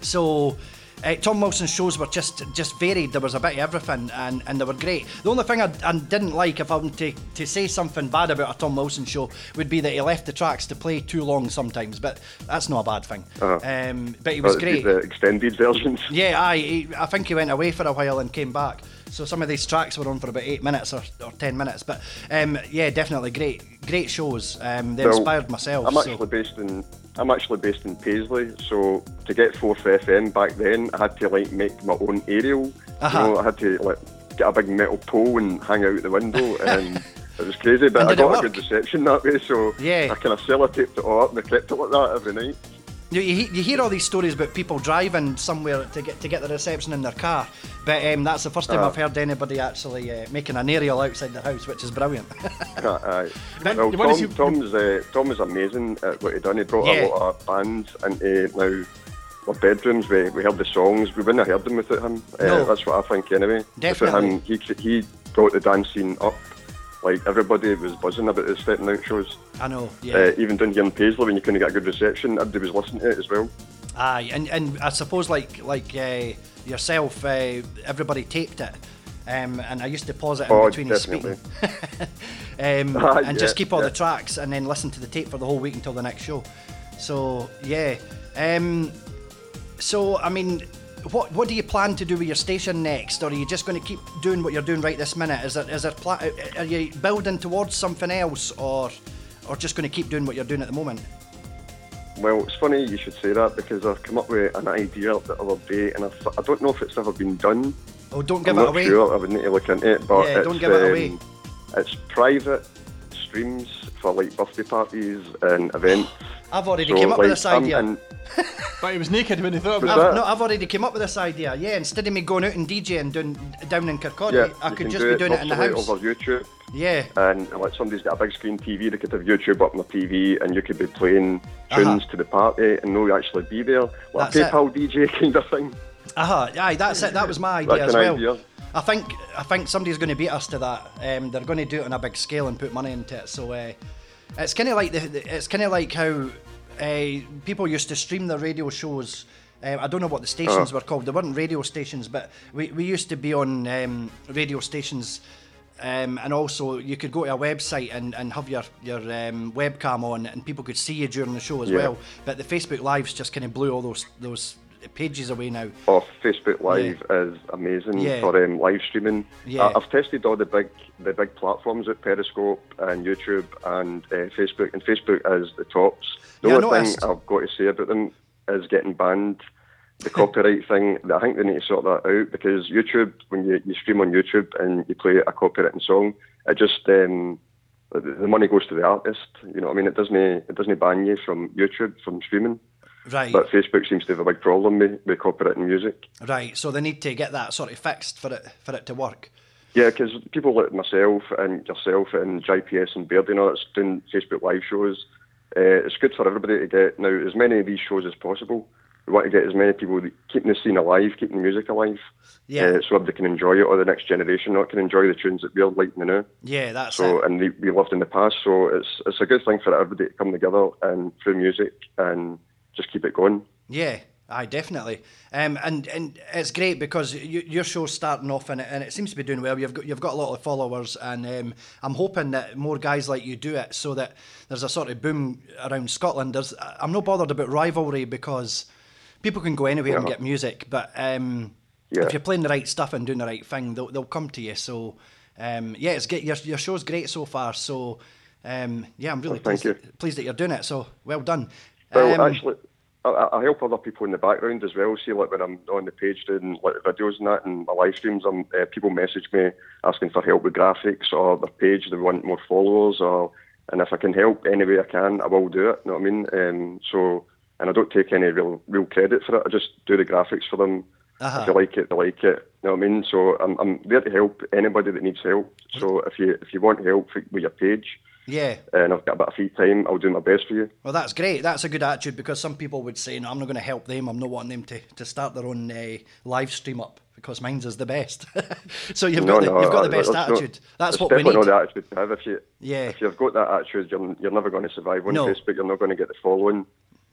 so. Uh, Tom Wilson's shows were just just varied. There was a bit of everything, and, and they were great. The only thing I, I didn't like, if I'm to, to say something bad about a Tom Wilson show, would be that he left the tracks to play too long sometimes. But that's not a bad thing. Uh-huh. Um, but he was Uh, great. The extended versions. [LAUGHS] Yeah. He, I think he went away for a while and came back. So some of these tracks were on for about eight minutes or, or ten minutes. But um, yeah, definitely great, great shows. Um, they Well, inspired myself. I'm so. actually based in I'm actually based in Paisley, so to get Forth FM back then, I had to like make my own aerial. Uh-huh. You know, I had to like get a big metal pole and hang out the window, [LAUGHS] and it was crazy. But I got a good reception that way, so Yeah. I kind of sellotaped it all up and I kept it like that every night. You, you, you hear all these stories about people driving somewhere to get to get the reception in their car, but um, that's the first time Uh. I've heard anybody actually uh, making an aerial outside the house, which is brilliant. [LAUGHS] Uh, aye. Then well, Tom, see- Tom's uh, Tom is amazing at what he done. He brought Yeah. a lot of bands into now our bedrooms. We, we heard the songs. We wouldn't have heard them without him. No. Uh, that's what I think anyway. Definitely. Without him, he he brought the dance scene up. Like everybody was buzzing about the stepping out shows. I know, yeah. Uh, even down here in Paisley, when you couldn't get a good reception, everybody was listening to it as well. Aye, and, and I suppose like like uh, yourself, uh, everybody taped it. Um, and I used to pause it in Oh, between his speaking. [LAUGHS] um, [LAUGHS] Ah, and just keep all the tracks and then listen to the tape for the whole week until the next show. So, yeah. Um, so, I mean, what what do you plan to do with your station next, or are you just going to keep doing what you're doing right this minute? Is there is there pla- are you building towards something else, or or just going to keep doing what you're doing at the moment? Well, it's funny you should say that because I've come up with an idea the other day, and I, th- I don't know if it's ever been done. Oh, don't give I'm it not away. sure. I would need to look into it, but Yeah, don't give it away. um, It's private streams for like birthday parties and events. I've already So, came up with this idea. and- [LAUGHS] But he was naked when he thought Was about it. no, I've already came up with this idea. Yeah, instead of me going out and DJing down, down in Kirkcaldy, yeah, I could just do be doing it in the house. over YouTube. Yeah. And like somebody's got a big screen TV, they could have YouTube up on the TV, and you could be playing Uh-huh. tunes to the party and no actually be there, like That's a it. PayPal DJ [LAUGHS] kind of thing. Uh huh. Aye, that's it. That was my idea That's as well. idea. I think I think somebody's going to beat us to that. Um, they're going to do it on a big scale and put money into it. So uh, it's kind of like the, the- it's kind of like how uh, people used to stream their radio shows. Um, I don't know what the stations Uh. were called. They weren't radio stations, but we, we used to be on um, radio stations. Um, and also, you could go to a website and, and have your, your um, webcam on, and people could see you during the show as Yeah. well. But the Facebook Lives just kind of blew all those those pages are away now. Oh, Facebook Live is amazing Yeah. for um, live streaming. Yeah. I, I've tested all the big the big platforms at Periscope and YouTube and uh, Facebook, and Facebook is the tops. The Yeah, only thing. I've got to say about them is getting banned. The copyright [LAUGHS] thing, I think they need to sort that out because YouTube, when you, you stream on YouTube and you play a copyrighted song, it just um, the, the money goes to the artist. You know what I mean? It doesn't it doesn't ban you from YouTube from streaming. Right. But Facebook seems to have a big problem with, with copyrighting music. Right, so they need to get that sort of fixed for it for it to work. Yeah, because people like myself and yourself and JPS and Beard, you know, that's doing Facebook live shows. Uh, it's good for everybody to get now as many of these shows as possible. We want to get as many people keeping the scene alive, keeping the music alive. Yeah. Uh, so they can enjoy it, or the next generation not can enjoy the tunes that we're liking now. Yeah, that's So it. and we, we lived in the past, so it's it's a good thing for everybody to come together and through music and just keep it going. Yeah, I definitely. Um, and and it's great because you, your show's starting off and it, and it seems to be doing well. You've got you've got a lot of followers, and um, I'm hoping that more guys like you do it, so that there's a sort of boom around Scotland. There's I'm not bothered about rivalry because people can go anywhere and get music, but um, Yeah. if you're playing the right stuff and doing the right thing, they'll they'll come to you. So um, yeah, it's great. Your your show's great so far. So um, yeah, I'm really Oh, pleased, you. pleased that you're doing it. So well done. Well, Um, actually, I, I help other people in the background as well. See, like when I'm on the page doing like the videos and that, and my live streams, um, uh, people message me asking for help with graphics or their page. They want more followers, or and if I can help any way I can, I will do it. You know what I mean? Um, so, and I don't take any real real credit for it. I just do the graphics for them. Uh-huh. If they like it, they like it. You know what I mean? So I'm I'm there to help anybody that needs help. So if you if you want help with your page yeah. and I've got a bit of free time, I'll do my best for you. Well, that's great. That's a good attitude because some people would say, "No, I'm not going to help them. I'm not wanting them to, to start their own uh, live stream up because mine's is the best." [LAUGHS] so you've No, got the, no, you've got the best attitude. not- that's what we definitely need. not the attitude to have. If you Yeah. if you've got that attitude, you're, you're never going to survive on No. Facebook. You're not going to get the following.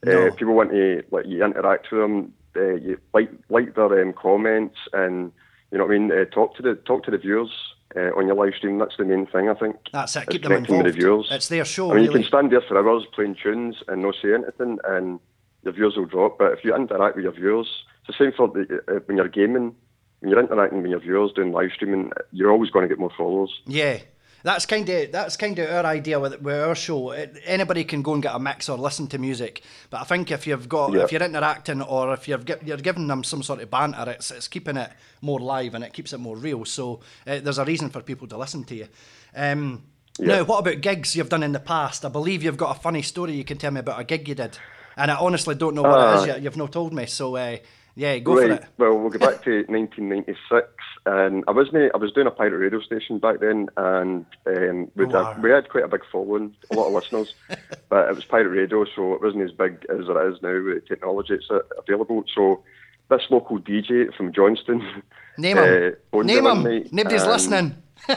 No. Uh, people want to like you interact with them, uh, you like like their um, comments, and you know what I mean. Uh, talk to the talk to the viewers uh, on your live stream. That's the main thing, I think. That's it. Keep them with the involved. viewers. It's their show, I mean, you can stand there for hours playing tunes and not say anything, and the viewers will drop. But if you interact with your viewers, it's the same for the, uh, when you're gaming. When you're interacting with your viewers doing live streaming, you're always going to get more followers. Yeah. That's kind of that's kind of our idea with, with our show. It, anybody can go and get a mix or listen to music, but I think if you've got Yeah. if you're interacting or if you're you're giving them some sort of banter, it's it's keeping it more live and it keeps it more real. So uh, there's a reason for people to listen to you. Um, Yeah. Now, what about gigs you've done in the past? I believe you've got a funny story you can tell me about a gig you did, and I honestly don't know what it is Ah. yet. You've not told me, so uh, yeah, go right. for it. Well, we'll go back to [LAUGHS] 1996, and I wasn't. I was doing a pirate radio station back then, and um, we, Wow. had, we had quite a big following, a lot of listeners, [LAUGHS] but it was pirate radio, so it wasn't as big as it is now with the technology that's available. So this local DJ from Johnstone, Name him. uh, Name him. night, Nobody's listening. [LAUGHS]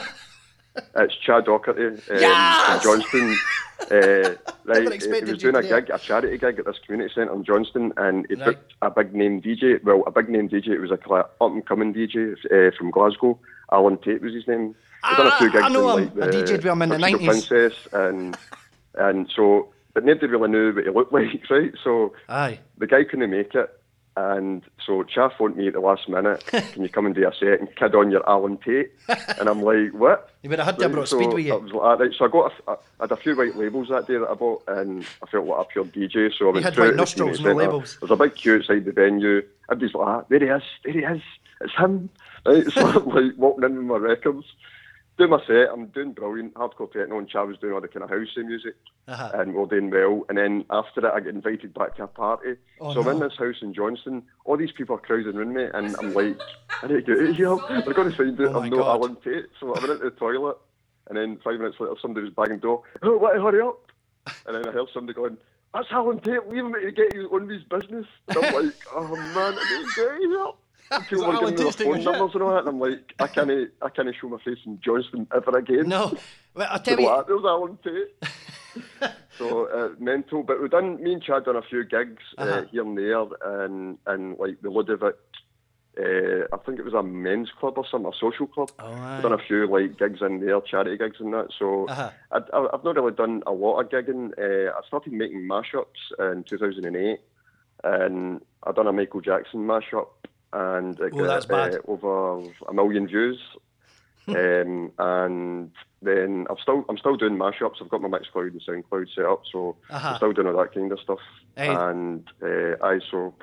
It's Chad Doherty um, Yes! from Johnstone. [LAUGHS] Uh, right, he was doing a gig, a charity gig at this community centre in Johnstone, and he Right. booked a big name DJ. Well, a big name DJ. It was a up and coming DJ uh, from Glasgow. Alan Tate was his name. He done a few Ah, gigs I know in, him. like, I the DJ'd with him in the 90s. Princess, and and so, but nobody really knew what he looked [LAUGHS] like, right? So Aye. the guy couldn't make it. And so Chaff phoned me at the last minute. [LAUGHS] Can you come and do a set and kid on your Alan Tate? And I'm like, what? You would have had to have brought so speed with you. I was like, right, so I got a, I had a few white labels that day that I bought, and I felt like a pure DJ. So I went had white nostrils, no labels. There's a big queue outside the venue. Everybody's like, ah, there he is, there he is, it's him. Right, [LAUGHS] so I'm like walking in with my records, doing my set. I'm doing brilliant, hardcore techno, and Chav was doing all the kind of housey music, Uh-huh. and we're doing well. And then after that, I get invited back to a party. Oh, so I'm in this house in Johnstone. All these people are crowding around me, and I'm [LAUGHS] like, I need to get out of here. They're going to find out Oh, I'm not God. Alan Tate. So I went into the toilet, and then five minutes later, somebody was banging the door. Oh, what? Hurry up! [LAUGHS] And then I heard somebody going, "That's Alan Tate. Leave him to get you on his business." And I'm like, "Oh man, I need to get out of here." People Alan giving me their phone numbers and all that, and I'm like, I can't, I can't show my face in Johnstone ever again. No, well, I'll tell you. like, There's Alan [LAUGHS] Tate. so uh, mental, but we've done. Me and Chad done a few gigs uh Uh-huh. here and there, and and like the Ludovic. Uh, I think it was a men's club or something, a social club. Oh, done a few like gigs in there, charity gigs and that. So Uh-huh. I, I've not really done a lot of gigging. Uh, I started making mashups in 2008, and I done a Michael Jackson mashup, and it Oh, that's got bad. uh, over a million views. um, and then I've still I'm still doing mashups. I've got my Mixcloud and SoundCloud set up, so Uh-huh. I'm still doing all that kind of stuff. Hey. And uh, I so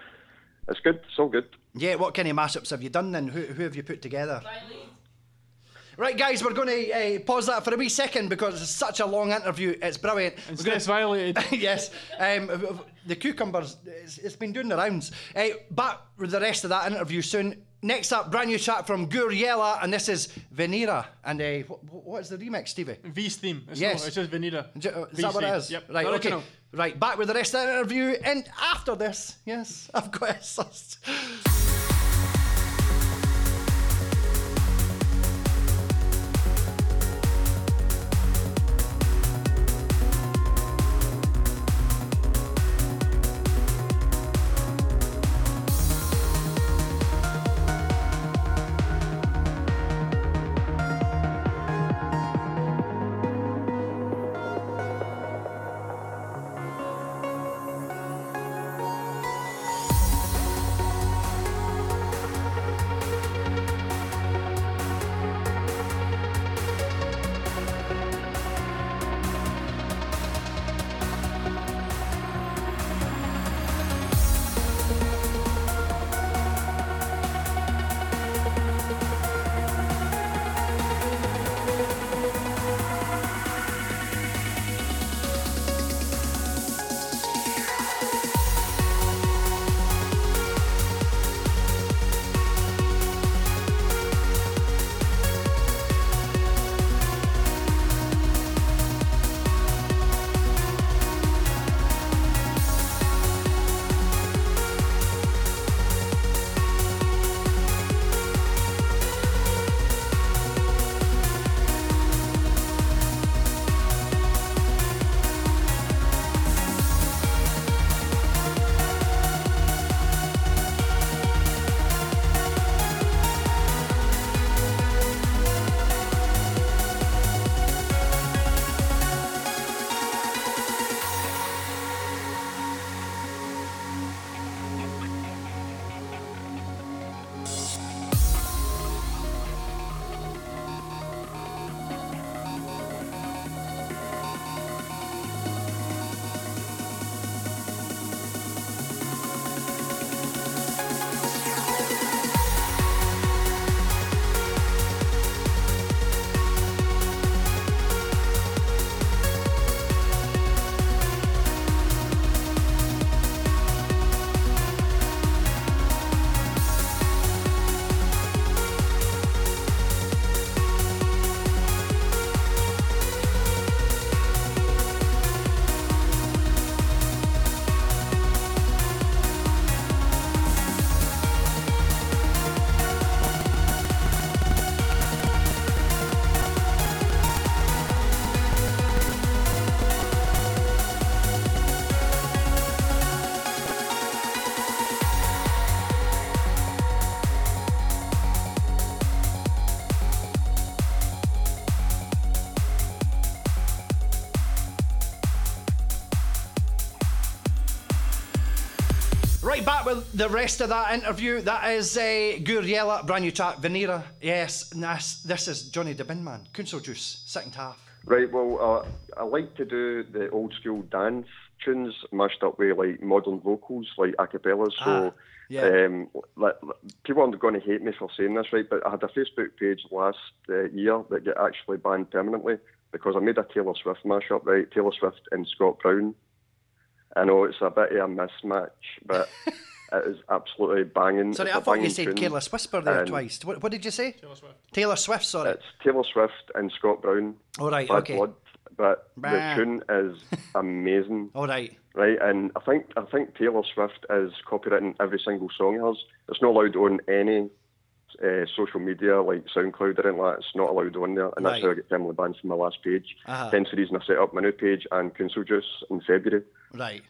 it's good. It's all good. Yeah, what kind of mashups have you done then? Who, who have you put together? Right, guys, we're going to uh, pause that for a wee second because it's such a long interview. It's brilliant. We're gonna- violated. [LAUGHS] yes, um, the cucumbers, it's, it's been doing the rounds. Uh, back with the rest of that interview soon. Next up, brand new track from Guriella, and this is Venera. And uh, what, what is the remix, Stevie? V's theme. It's Yes. Not, it's just Vanilla. J- uh, Is V's that what it is? Yep. Right, okay. Right, back with the rest of the interview, and after this, yes, I've got [LAUGHS] it. Right back with the rest of that interview. That is uh, Guriella, brand new track, Venera. Yes, this, is Johnny the Bin Man, Juice, second half. Right, well, uh, I like to do the old school dance tunes mashed up with like modern vocals, like a cappella. So, Ah, yeah. um, like, people aren't going to hate me for saying this, right? But I had a Facebook page last uh, year that got actually banned permanently because I made a Taylor Swift mashup, right? Taylor Swift and Scott Brown. I know it's a bit of a mismatch, but [LAUGHS] it is absolutely banging. Sorry, It's I a thought you said tune. Careless Whisper there And twice. What, what did you say? Taylor Swift. Taylor Swift, sorry. It's Taylor Swift and Scott Brown. All right, Bad okay. Blood, but Bah. the tune is [LAUGHS] amazing. All right. Right, and I think I think Taylor Swift is copywritten every single song he has. It's not allowed on any uh, social media like SoundCloud or anything like that. It's not allowed on there, and that's how I get permanently banned from my last page. Uh-huh. Hence the reason I set up my new page and Council Juice in February. Right.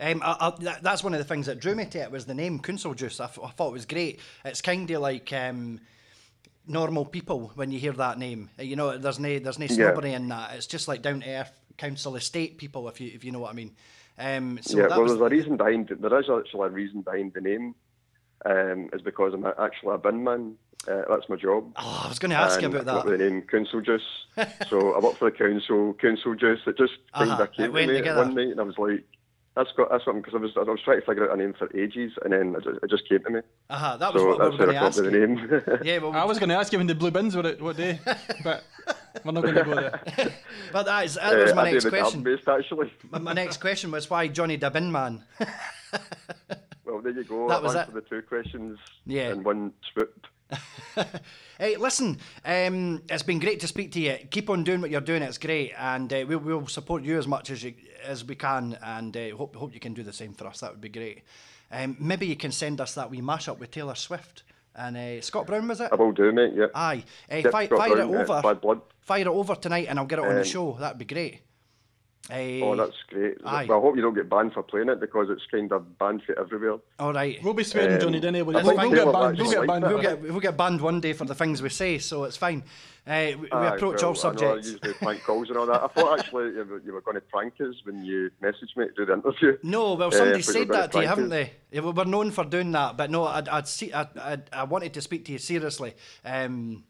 Um, I, I, that, that's one of the things that drew me to it was the name Council Juice. I, thought it was great. It's kind of like um, normal people when you hear that name. Uh, You know, there's no there's no Yeah. snobbery in that. It's just like down to earth council estate people, if you if you know what I mean. Um, so yeah, that well, was, there's a reason behind it. There is actually a reason behind the name. Um, is because I'm actually a bin man. Uh, that's my job. Oh, I was gonna ask you about I got that. the name Council Juice. so I work for the council, Council Juice. It just kind Uh-huh, of it came to me together. one night, and I was like, "That's got that's something." Because I was I was trying to figure out a name for ages, and then it just, it just came to me. uh-huh, that was so what we that's were going to I ask you. the name. [LAUGHS] Yeah, well, I was going to ask you when the blue bins were at what day, but we're not going to go there. [LAUGHS] but that, is, that was Uh, my I next question. Based, actually. My, my next question was why Johnny the Bin Man? [LAUGHS] There you go. That was answered the two questions Yeah. in one swoop. [LAUGHS] Hey, listen, um, it's been great to speak to you. Keep on doing what you're doing; it's great, and uh, we'll, we'll support you as much as you as we can, and uh, hope hope you can do the same for us. That would be great. Um, maybe you can send us that wee mashup with Taylor Swift and uh, Scott Brown, was it? I will do, mate. Yeah. Aye, uh, Yep, fi- fire Brown, it uh, over. Fire it over tonight, and I'll get it on the Um, show. That'd be great. Uh, Oh, that's great. Aye. Well, I hope you don't get banned for playing it because it's kind of banned for everywhere. All right. We'll be swearing Um, Johnny Denny. We'll, we'll, get banned. We'll get banned. We'll get we'll get banned one day for the things we say, so it's fine. Uh, we, we Aye, approach well, all I know I subjects. usually prank calls and all that. I thought actually you were, you were going to prank us when you messaged me to do the interview. No, well, Uh, somebody I thought you were said that to you, prank haven't they? Yeah, well, we're known for doing that, but no, I'd, I'd see, I, I, I wanted to speak to you seriously. Um,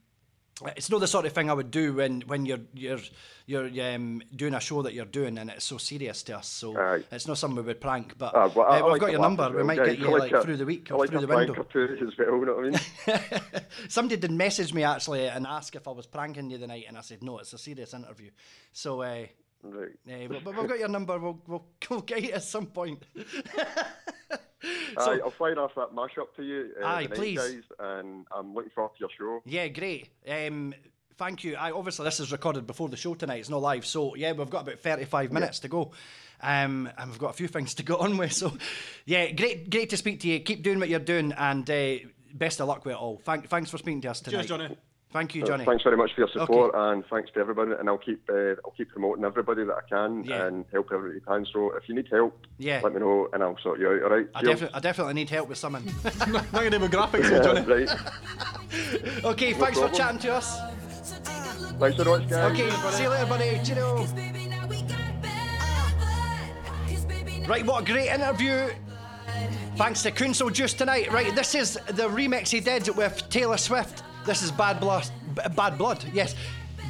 it's not the sort of thing I would do when, when you're you're you're um, doing a show that you're doing and it's so serious to us. So Aye. it's not something we would prank. But Ah, well, uh, we've like got your number. as We might Yeah, get you like a- through the week or like through the window. as well. You know what I mean? [LAUGHS] [LAUGHS] Somebody did message me actually and ask if I was pranking you the night, and I said no, it's a serious interview. So. Uh, Right. uh, but, but we've got your number. We'll, we'll, [LAUGHS] we'll get you at some point. Aye, I'll fire off that mashup to you. Uh, Aye, please. guys, and I'm looking forward to your show. Yeah, great. Um, thank you. I, obviously, this is recorded before the show tonight. It's not live. So, yeah, we've got about 35 minutes to go. Um, and we've got a few things to go on with. So, yeah, great great to speak to you. Keep doing what you're doing and uh, best of luck with it all. Thank, thanks for speaking to us tonight. Cheers, Johnny. Thank you, Uh, Johnny. Thanks very much for your Okay. support, and thanks to everybody. And I'll keep uh, I'll keep promoting everybody that I can Yeah. and help everybody I can. So if you need help, Yeah. let me know, and I'll sort you out. All right? I, defi- I definitely need help with something. [LAUGHS] Not going to do with graphics here, Johnny. right. [LAUGHS] okay, No thanks for chatting to us. Thanks very much, guys. Okay, see you later, buddy. Cheerio. Right, what a great interview. Thanks to Council Juice tonight. Right, this is the remix he did with Taylor Swift. This is Bad Blood. Bad Blood, yes.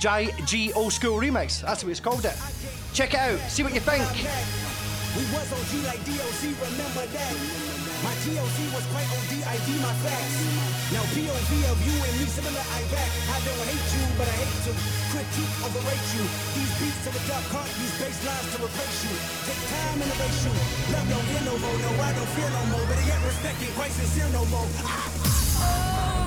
J G Old School Remix. That's what it's called it. Check it out. See what you think. My GOC was quite OD, ID my facts. Now POV of you and me, similar I back. I don't hate you, but I hate to critique, overrate you. These beats to the dark can't use bass lines to replace you. Take time and erase you. Love don't hear no more, no, I don't feel no more. Better get respect, ain't quite sincere no more. Oh,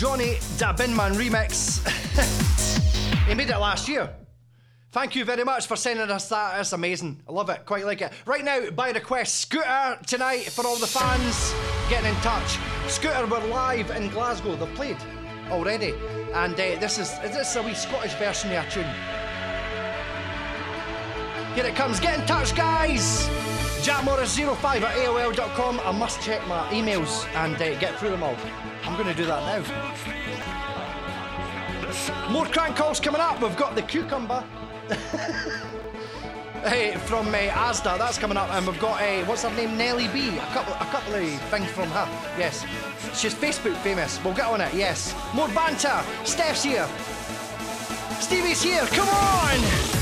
Johnny Da Binman remix. [LAUGHS] he made it last year. Thank you very much for sending us that. It's amazing. I love it. Quite like it. Right now, by request, Scooter tonight for all the fans getting in touch. Scooter were live in Glasgow. They've played already. And uh, this is is this is a wee Scottish version of a tune. Here it comes. Get in touch, guys. Jack Morris 05 at AOL.com. I must check my emails and uh, get through them all. I'm going to do that now. More crank calls coming up. We've got the cucumber. [LAUGHS] Hey, from uh, Asda, that's coming up, and we've got uh, what's her name, Nelly B. A couple, a couple of things from her. Yes, she's Facebook famous. We'll get on it. Yes, more banter. Steph's here. Stevie's here. Come on.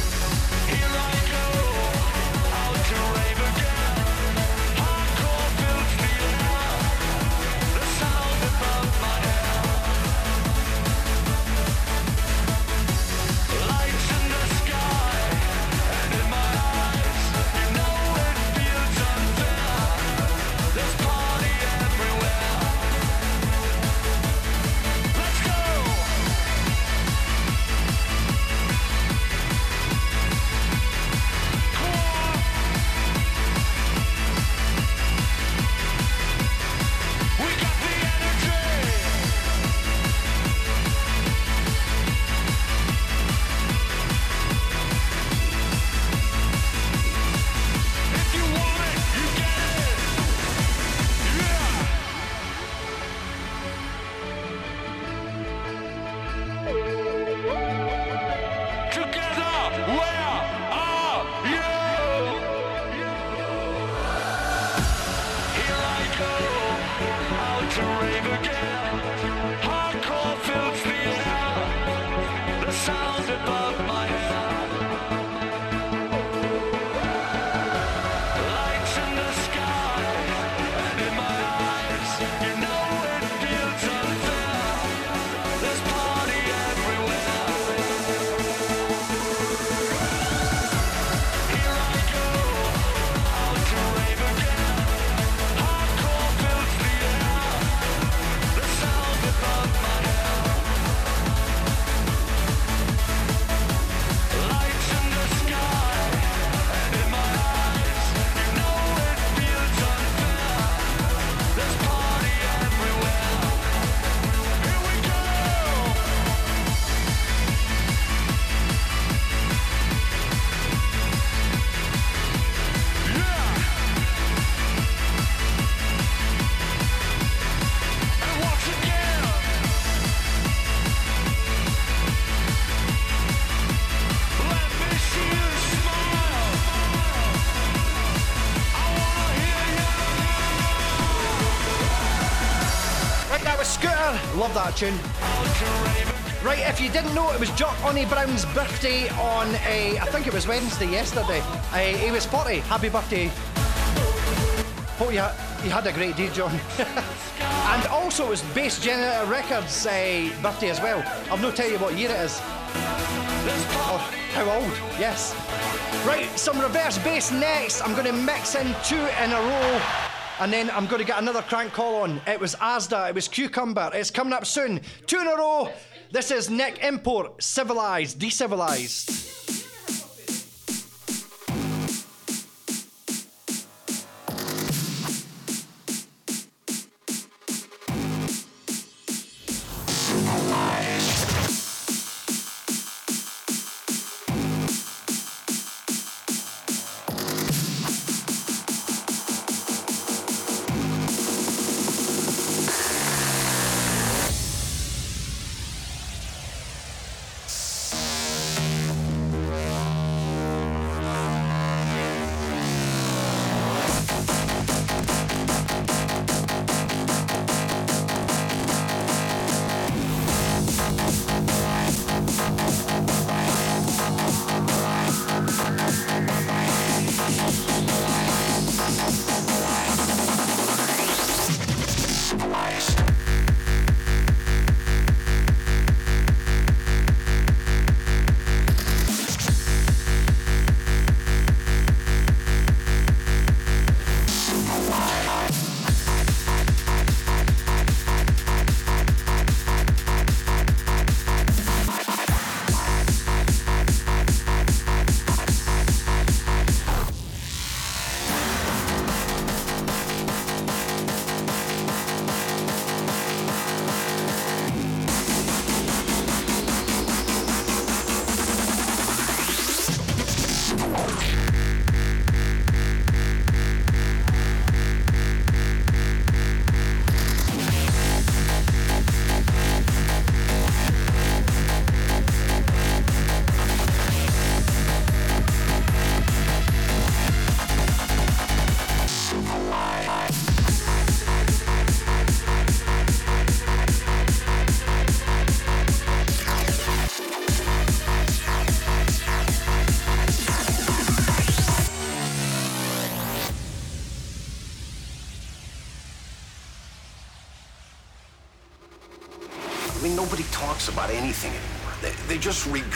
Tune. Right, if you didn't know, it was Jock Onnie Brown's birthday on a, I think it was Wednesday yesterday. Uh, he was 40. Happy birthday. Hope you, ha- you had a great day, John. [LAUGHS] and also, it was Bass Generator Records' uh, birthday as well. I'll not tell you what year it is. Or how old? Yes. Right, some reverse bass next. I'm going to mix in two in a row. And then I'm going to get another crank call on. It was Asda, it was Cucumber. It's coming up soon. Two in a row. This is Nick Import, Civilized, Decivilized.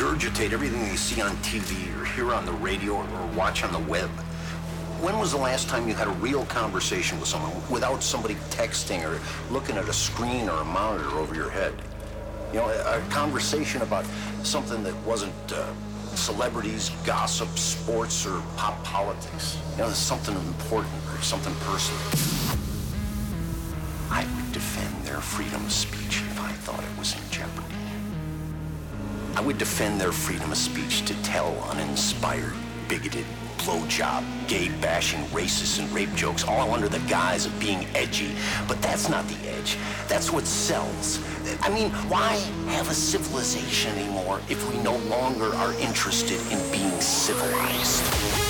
Regurgitate everything they see on TV or hear on the radio or, watch on the web. When was the last time you had a real conversation with someone without somebody texting or looking at a screen or a monitor over your head? You know, a, a conversation about something that wasn't uh, celebrities, gossip, sports, or pop politics. You know, something important or something personal. Would defend their freedom of speech to tell uninspired, bigoted, blowjob, gay bashing, racist, and rape jokes all under the guise of being edgy. But that's not the edge. That's what sells. I mean, why have a civilization anymore if we no longer are interested in being civilized?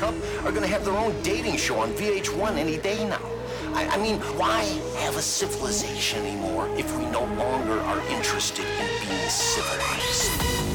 Cup are gonna have their own dating show on VH1 any day now. I, I mean, why have a civilization anymore if we no longer are interested in being civilized?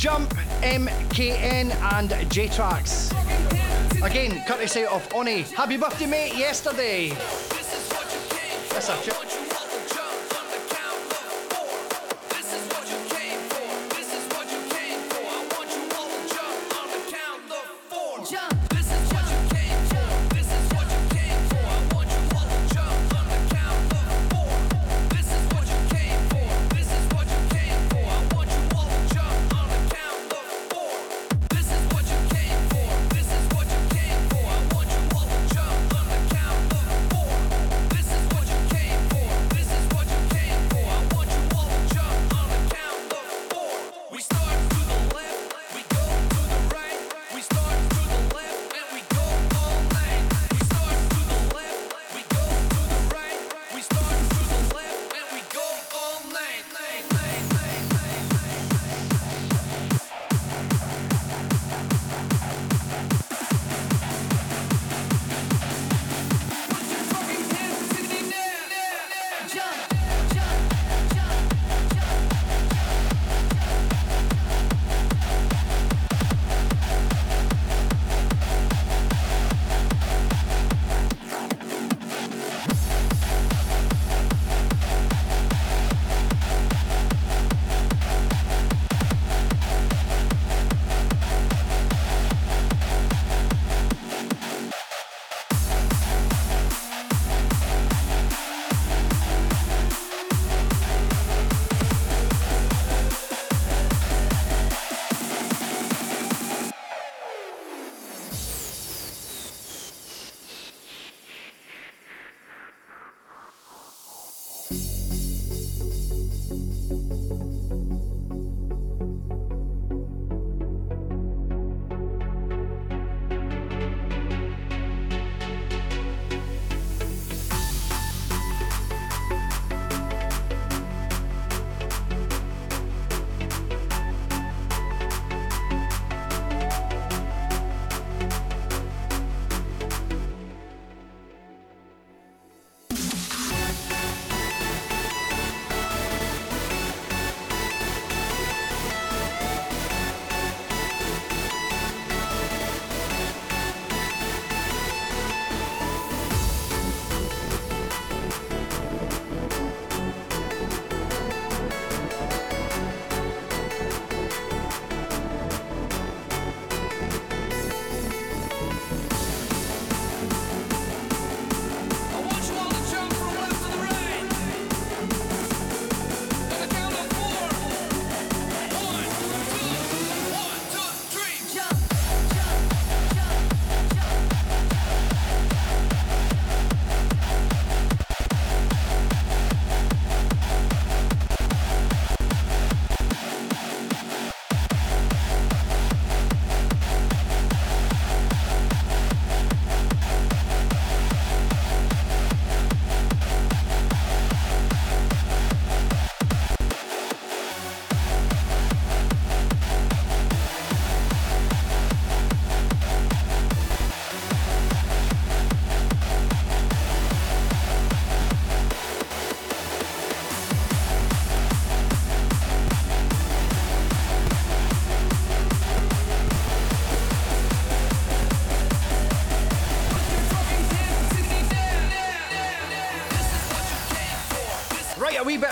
Jump, MKN, and J Tracks. Again, courtesy of Oni. Happy birthday, mate, yesterday. Yes, sir. Chip.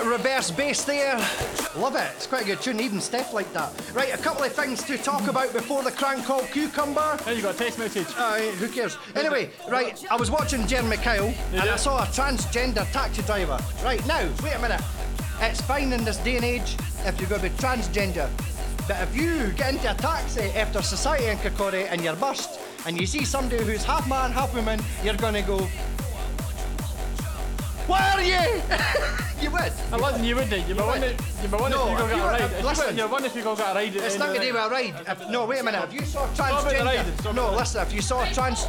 Reverse bass there. Love it. It's quite a good tune, even Steph like that. Right, a couple of things to talk about before the crank call cucumber. Hey, you got a text message. Uh, who cares? Anyway, right, I was watching Jeremy Kyle and I saw a transgender taxi driver. Right, now, wait a minute. It's fine in this day and age if you're going to be transgender. But if you get into a taxi after society in Kirkcaldy and you're burst and you see somebody who's half man, half woman, you're going to go, Where are you? [LAUGHS] you. I listen, you wouldn't. You'd be one if you'd be one if No, you go if get a ride. you listen. went- You're one if you go get a ride. It's the not going to be a ride. If, no, wait a minute. If you saw transgender, no, listen. If you saw a trans,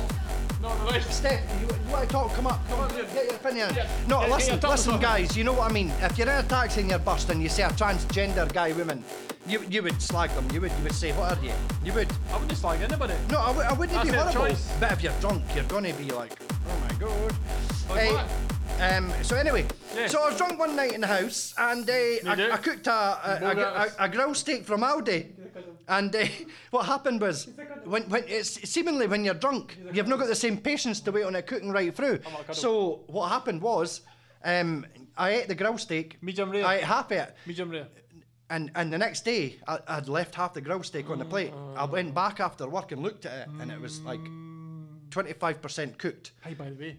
the ride. Steph, you, you want to talk? Come up. Come on, get your opinion. Yeah. No, get listen, listen, guys. You know what I mean. If you're in a taxi and you're burst and you see a transgender guy, woman, you you would slag them. You would you would say, what are you? You would. I wouldn't slag anybody. No, I, w- I wouldn't That's be horrible. choice. But if you're drunk, you're gonna be like, oh my god. Like um, so anyway, Yeah. so I was drunk one night in the house and uh. I, I cooked a, a, a, a, a grill steak from Aldi. And uh, [LAUGHS] what happened was, when, when it's seemingly when you're drunk, you've not got the same patience to wait on it cooking right through. So what happened was, um, I ate the grill steak. Medium rare. I ate half of it. Medium rare. And and the next day, I, I'd left half the grill steak on the plate. I went back after work and looked at it, and it was like 25% cooked. Hey, by the way.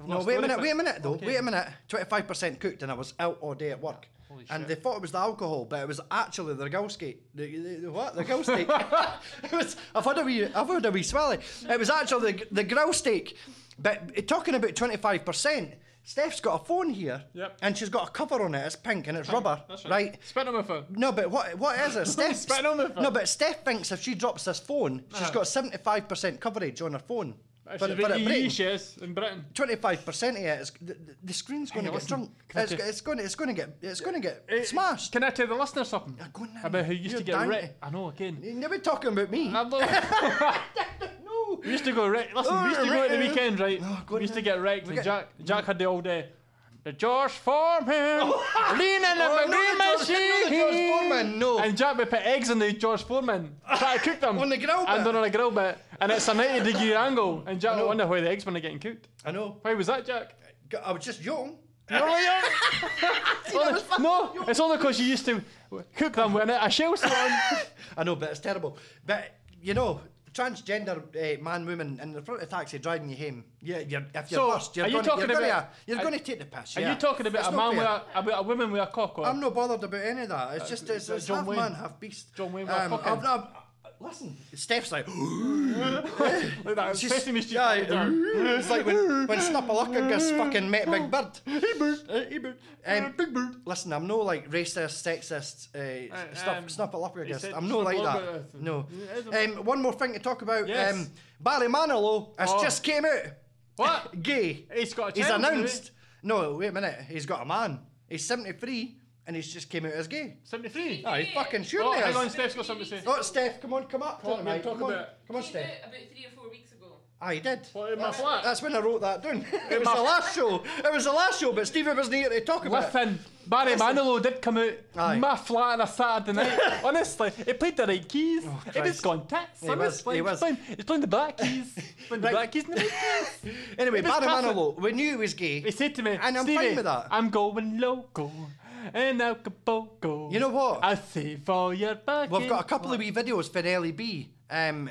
I've No, wait a minute, wait a minute though. Okay. Wait a minute. 25% cooked, and I was out all day at work. Holy and shit. they thought it was the alcohol, but it was actually the grill steak. The, the, the what? The grill steak. [LAUGHS] it was, I've had a wee, I've had a wee swelly. It was actually the, the grill steak. But uh, talking about 25%, Steph's got a phone here, Yep. and she's got a cover on it. It's pink and it's rubber, That's right? Spit on my phone. No, but what what is it? [LAUGHS] Steph, Spitting on the phone. no, but Steph thinks if she drops this phone, she's Uh-huh. got seventy five percent coverage on her phone. She's For, a for bit it breaking. yeesh, yes, in Britain. Twenty five percent of it is the, the- screen's going to get drunk. It's, it's going to it's going to get it's going to get Eh, smashed. Can I tell the listener something? go on now. About who used You're to get wrecked. I know, again. You're never talking about me. I'm not- no. We used to go wreck. Listen, we used to go at the [LAUGHS] weekend, right? Oh, we used to get wrecked, and Jack, Jack had the old day. The George Foreman, leaning in Oh, [LAUGHS] oh the green George- machine. the George Foreman, no. And Jack would put eggs in the George Foreman, try to cook them [LAUGHS] On the grill and bit. then on a grill bit, and it's a ninety degree [LAUGHS] angle. And Jack would wonder why the eggs weren't getting cooked. I know. Why was that, Jack? I was just young. No, no, it's only because you used to cook them with a shell on. I know, but it's terrible. But you know, transgender uh, man, woman in the front of the taxi driving you home. Yeah, you're, if you're So, burst, you're you going gonna, about- you're going to take the piss. Are yeah. you talking about It's a man with a, about a woman with a cock? Or? I'm not bothered about any of that. It's just it's, it's John half Wayne. man, half beast. John Wayne with a cock I've in. not- Listen, Steph's like, [GASPS] [LAUGHS] like that She's- Sesame Street. yeah, it's like when, when Snuffleupagus [LAUGHS] fucking met Big Bird. [LAUGHS] Hey Bird, hey Bird. Um, Big Bird. Listen, I'm no like racist, sexist, uh, Uh, stuff, um, he I'm no like that. No. Yeah, it's a- Um, one more thing to talk about. Yes. Um, Barry Manilow has Oh. just came out. What? Gay. He's got a He's child, announced. No, wait a minute. He's got a man. He's 73 and he's just came out as gay. 73. Oh, he's fucking sure Oh, he hang is. on, Steph's got something to say. Oh, Steph, come on, come up. Come on, to it, mate, mate. talk come on, about it. come on, Steph. About three or four weeks ago. He did. What, in my that's, flat? That's when I wrote that down. [LAUGHS] it was the last show. It was the last show, but Stevie wasn't here to talk about it. Listen, Barry Manilow did come out Aye. my flat on a Saturday night. [LAUGHS] Honestly, he played the right keys. Oh, it was Oh, Christ. gone tits. He was, honestly. he was. playing, he's playing the black keys. [LAUGHS] He's playing the Right. black keys and the right keys. Anyway, It was Barry perfect. Manilow, we knew he was gay. He said to me, And I'm Stevie, fine with that. I'm going loco. And Acapulco. You know what? I save all your back. We've got a couple of wee videos for LEB. Um,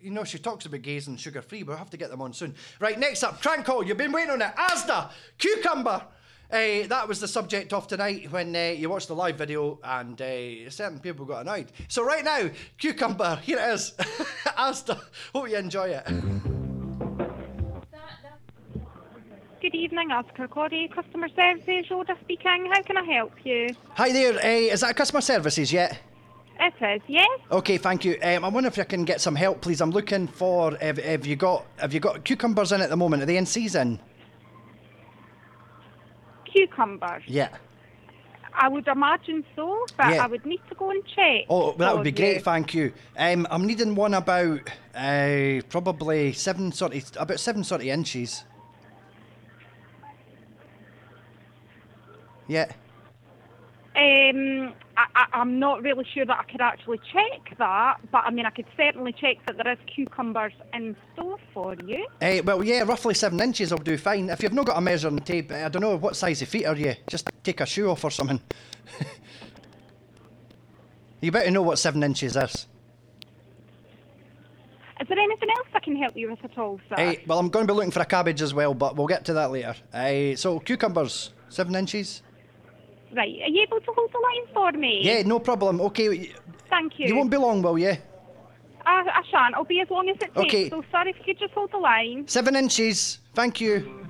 you know, she talks about gays and sugar free. But we'll have to get them on soon. Right, next up, Crank Call. You've been waiting on it. Asda, Cucumber. Uh, that was the subject of tonight when uh, you watched the live video, and uh, certain people got annoyed. So, right now, Cucumber, [LAUGHS] here it is. [LAUGHS] Asda, hope you enjoy it. [LAUGHS] Good evening, Asda Kirkcaldy, Customer Services, Rhoda speaking. How can I help you? Hi there, uh, is that customer services yet? It is, yes. Okay, thank you. Um, I wonder if I can get some help, please. I'm looking for. Have, have you got? Have you got cucumbers in at the moment? Are they in season? Cucumbers. Yeah. I would imagine so, but Yeah. I would need to go and check. Oh, well, that would for be great. you. Thank you. Um, I'm needing one about uh, probably seven sort of about seven sort of inches. Yeah. Um, I, I'm not really sure that I could actually check that, but I mean, I could certainly check that there is cucumbers in store for you. Eh, well, yeah, roughly seven inches will do fine. If you've not got a measuring tape, I don't know what size of feet are you. Just take a shoe off or something. [LAUGHS] you better know what seven inches is. Is there anything else I can help you with at all, sir? Eh, well, I'm going to be looking for a cabbage as well, but we'll get to that later. Eh, so cucumbers, seven inches. Right, are you able to hold the line for me? Yeah, no problem. Okay, Thank you. you won't be long, will you? I, I shan't. I'll be as long as it takes. Okay. So, sorry if you could just hold the line. Seven inches. Thank you.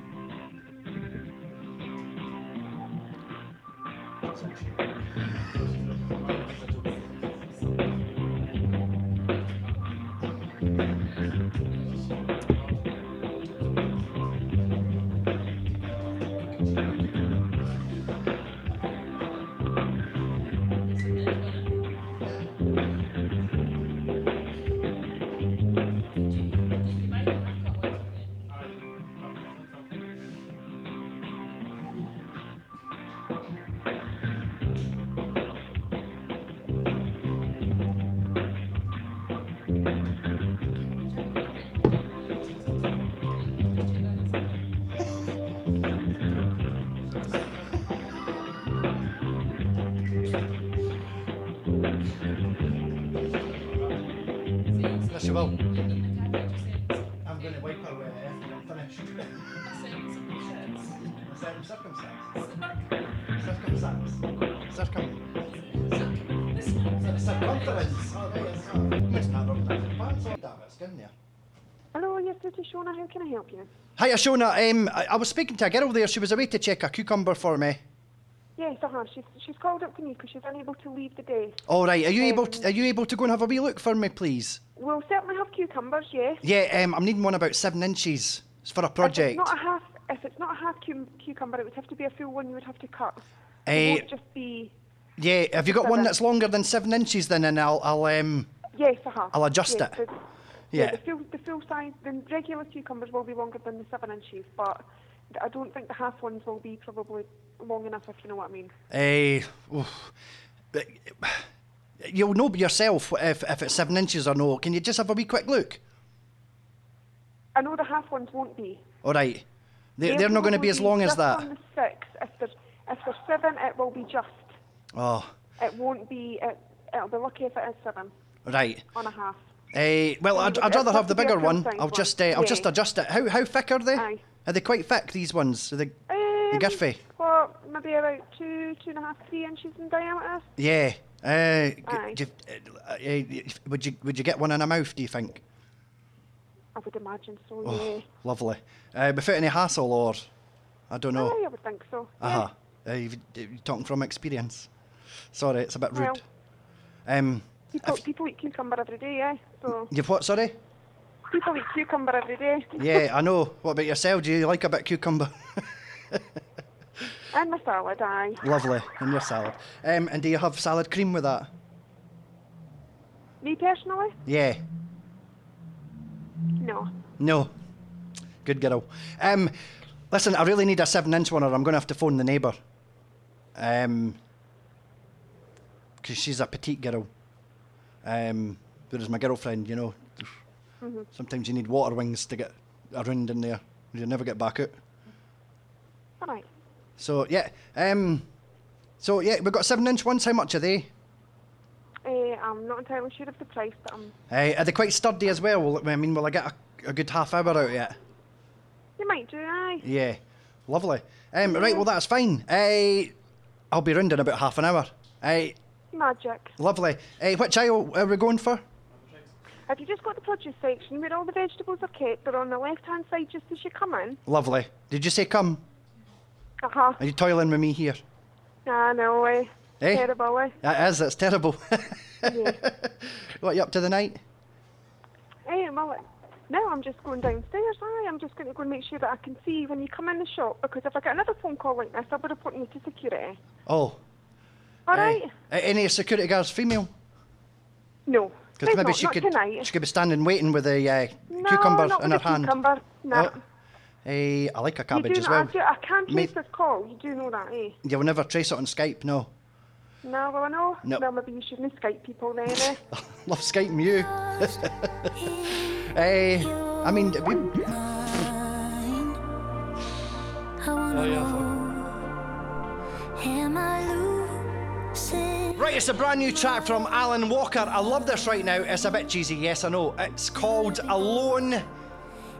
Hiya, Shona. Um, I, I was speaking to a girl there. She was away to check a cucumber for me. Yes, uh-huh. She's, she's called up to me because she's unable to leave the desk. All right. Are you able? Um, To, are you able to go and have a wee look for me, please? We'll certainly have cucumbers, yes. Yeah. Um, I'm needing one about seven inches. It's for a project. If it's not a half, if it's not a half cum- cucumber, it would have to be a full one. You would have to cut. Eh, it won't just be. Yeah. Have you got one that's longer than seven inches? Then, and I'll, I'll um. Yes, uh-huh. I'll adjust yes, it. The, Yeah. The full, the full size, the regular cucumbers will be longer than the seven inches, but I don't think the half ones will be probably long enough, if you know what I mean. Eh. But, You'll know yourself if, if it's seven inches or no. Can you just have a wee quick look? I know the half ones won't be. All right. They, they're not going to be as long as that. On the six, if there's if there's seven, it will be just. Oh, It won't be. It, it'll be lucky if it is seven right. on a half. Eh, well, I'd, I'd rather have the have to be a bigger one. I'll just, uh, I'll just adjust it. How, how thick are they? Aye. Are they quite thick? These ones? Are they, Um, girthy? Well, maybe about two, two and a half, three inches in diameter. Yeah. Uh, you- uh, uh, would you would you get one in a mouth? Do you think? I would imagine so. Oh, yeah. lovely. Uh, without any hassle or, I don't know. Aye, I would think so. Uh huh. Uh, you've- you're talking from experience. Sorry, it's a bit rude. Well. Um, People, people eat cucumber every day, yeah. So you've what? Sorry. people eat cucumber every day. Yeah, I know. What about yourself? Do you like a bit cucumber? [LAUGHS] and my salad, aye. Lovely. And your salad. Um, and do you have salad cream with that? Me personally, Yeah. no. No. Good girl. Um, listen, I really need a seven-inch one, or I'm going to have to phone the neighbour. Um, because she's a petite girl. Um, whereas my girlfriend, you know, Mhm. sometimes you need water wings to get around in there. You never get back out. All right. So yeah. Um, so yeah, we've got seven-inch ones. How much are they? Uh, I'm not entirely sure of the price, but I'm. Uh, are they quite sturdy as well? Will, I mean, will I get a, a good half hour out yet? You might do, aye. Yeah, lovely. Um, right, well that's fine. Uh, I'll be round in about half an hour. Uh, Magic. lovely. Uh, which aisle are we going for? Have you just got the produce section where all the vegetables are kept? They're on the left-hand side just as you come in. Lovely. Did you say come? Uh huh. Are you toiling with me here? Ah, no way. Eh? Terrible, eh? That is. It's terrible. [LAUGHS] yeah. what you up to the night? Hey, well, no, I'm just going downstairs. Aye, I'm just going to go and make sure that I can see when you come in the shop because if I get another phone call like this, I'll be reporting you to security. Oh. All uh, uh, any security guards female? No. Because maybe not, she not could tonight. she could be standing waiting with a uh, No, cucumber not in with her a hand. cucumber. No. Oh. Eh, I like a you cabbage do as not, well. I, do, I can't trace Mate- this call. You do know that, eh? You'll never trace it on Skype, no. No, well, I know. No. Well, maybe you shouldn't Skype people then, eh? [LAUGHS] Love Skyping you. [LAUGHS] Eh, I mean, we, Oh, Am I losing? Right, it's a brand new track from Alan Walker. I love this right now. It's a bit cheesy, yes, I know. It's called Alone.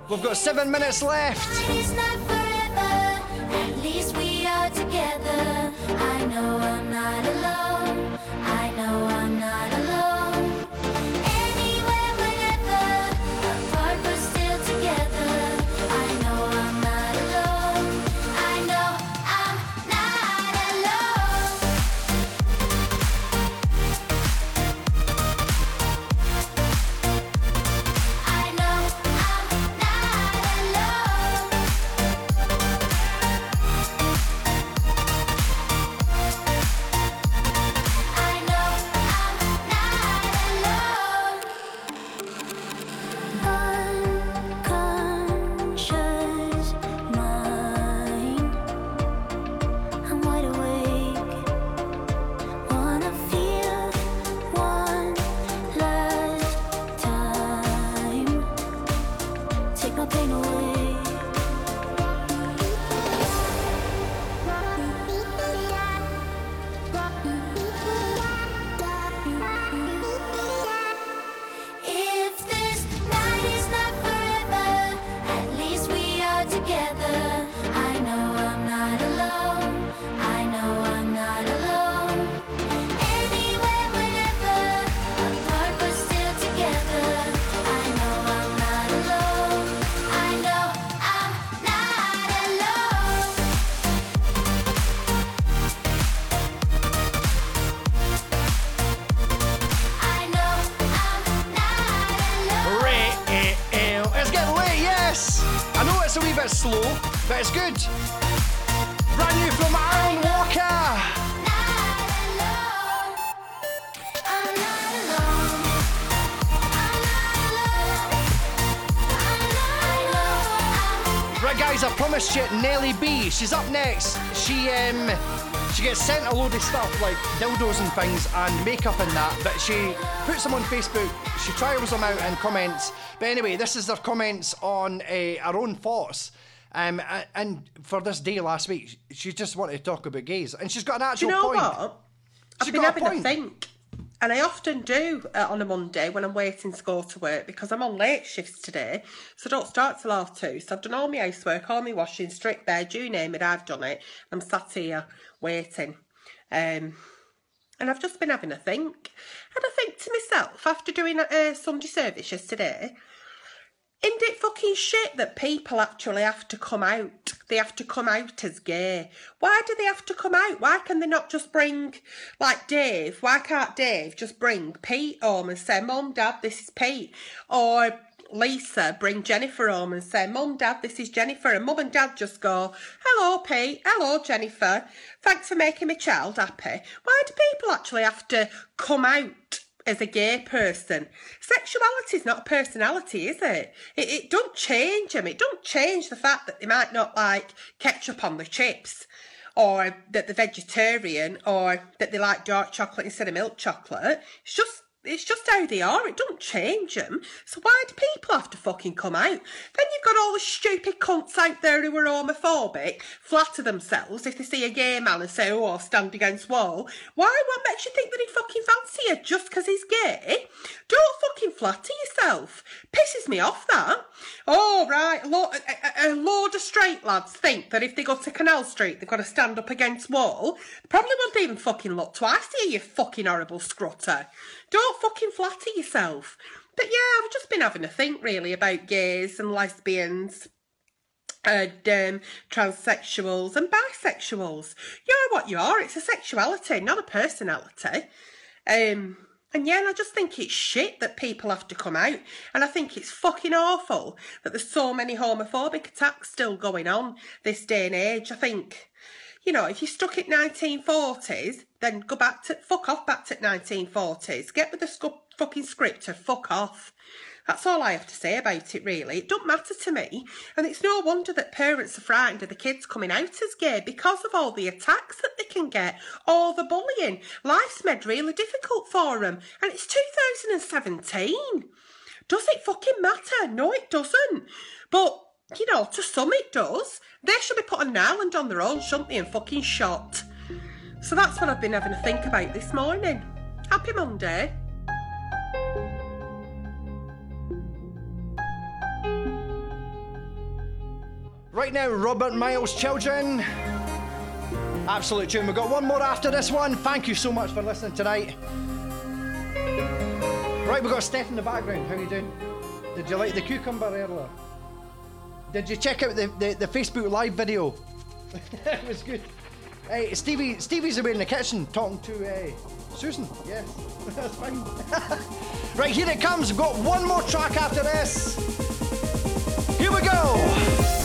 We've got seven minutes left. She's up next. She um she gets sent a load of stuff like dildos and things and makeup and that, but she puts them on Facebook. She trials them out and comments. But anyway, this is their comments on uh, her own thoughts. Um, and for this day last week, she just wanted to talk about gays, and she's got an actual Do you know point. what? I've She been a having a think, and I often do uh, on a Monday when I'm waiting to go to work because I'm on late shifts today, so don't start till half two. So I've done all my housework, all my washing, strict bed, you name it, I've done it. I'm sat here waiting, um, and I've just been having a think, and I think to myself after doing a Sunday service yesterday. Isn't it fucking shit that people actually have to come out? They have to come out as gay. Why do they have to come out? Why can they not just bring, like Dave, why can't Dave just bring Pete home and say, Mum, Dad, this is Pete? Or Lisa bring Jennifer home and say, Mum, Dad, this is Jennifer. And Mum and Dad just go, Hello, Pete. Hello, Jennifer. Thanks for making my child happy. Why do people actually have to come out? As a gay person. Sexuality is not personality, is it? It, it don't change them. It don't change the fact that they might not like ketchup on the chips, or that they're vegetarian, or that they like dark chocolate instead of milk chocolate. It's just it's just how they are. It don't change them. So why do people have to fucking come out? Then you've got all the stupid cunts out there who are homophobic, flatter themselves if they see a gay man and say, "Oh, I'll stand against wall." Why? What makes you think that he'd fucking fancy you just because he's gay? Don't fucking flatter yourself. Pisses me off that. Oh right, a, lo- a, a, a load of straight lads think that if they go to Canal Street, they've got to stand up against wall. Probably won't even fucking look twice at you, you fucking horrible scrutter. Don't fucking flatter yourself. But yeah, I've just been having a think really about gays and lesbians and um, transsexuals and bisexuals. You're what you are. It's a sexuality, not a personality. Um, and yeah, and I just think it's shit that people have to come out. And I think it's fucking awful that there's so many homophobic attacks still going on this day and age. I think, you know, if you're stuck at 1940s, then go back to, fuck off back to 1940s. Get with the fucking script and fuck off. That's all I have to say about it, really. It don't matter to me. And it's no wonder that parents are frightened of the kids coming out as gay because of all the attacks that they can get, all the bullying. Life's made really difficult for them. And it's 2017. Does it fucking matter? No, it doesn't. But, you know, to some it does. They should be put on an island on their own, shouldn't they, and fucking shot. So that's what I've been having to think about this morning. Happy Monday. Right now, Robert Miles, children. Absolute tune. We've got one more after this one. Thank you so much for listening tonight. Right, we've got Steph in the background. How are you doing? Did you like the cucumber earlier? Did you check out the, the, the Facebook Live video? [LAUGHS] it was good. Hey, Stevie, Stevie's away in the kitchen talking to uh, Susan. Yeah, [LAUGHS] that's fine. [LAUGHS] right, here it comes. We've got one more track after this. Here we go.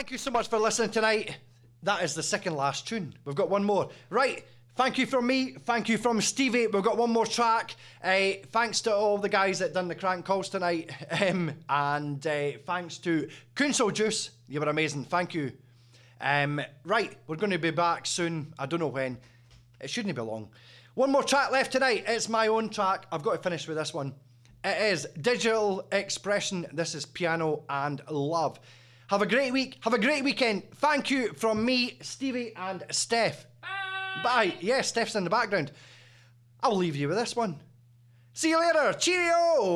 Thank you so much for listening tonight. That is the second last tune. We've got one more. Right, thank you from me. Thank you from Stevie. We've got one more track. Uh, thanks to all the guys that done the crank calls tonight. [LAUGHS] Um, and uh, thanks to Council Juice. You were amazing. Thank you. Um, right, we're going to be back soon. I don't know when. It shouldn't be long. One more track left tonight. It's my own track. I've got to finish with this one. It is Digital Expression. This is Piano and Love. Have a great week. Have a great weekend. Thank you from me, Stevie, and Steph. Bye. Bye. Yeah, Steph's in the background. I'll leave you with this one. See you later. Cheerio.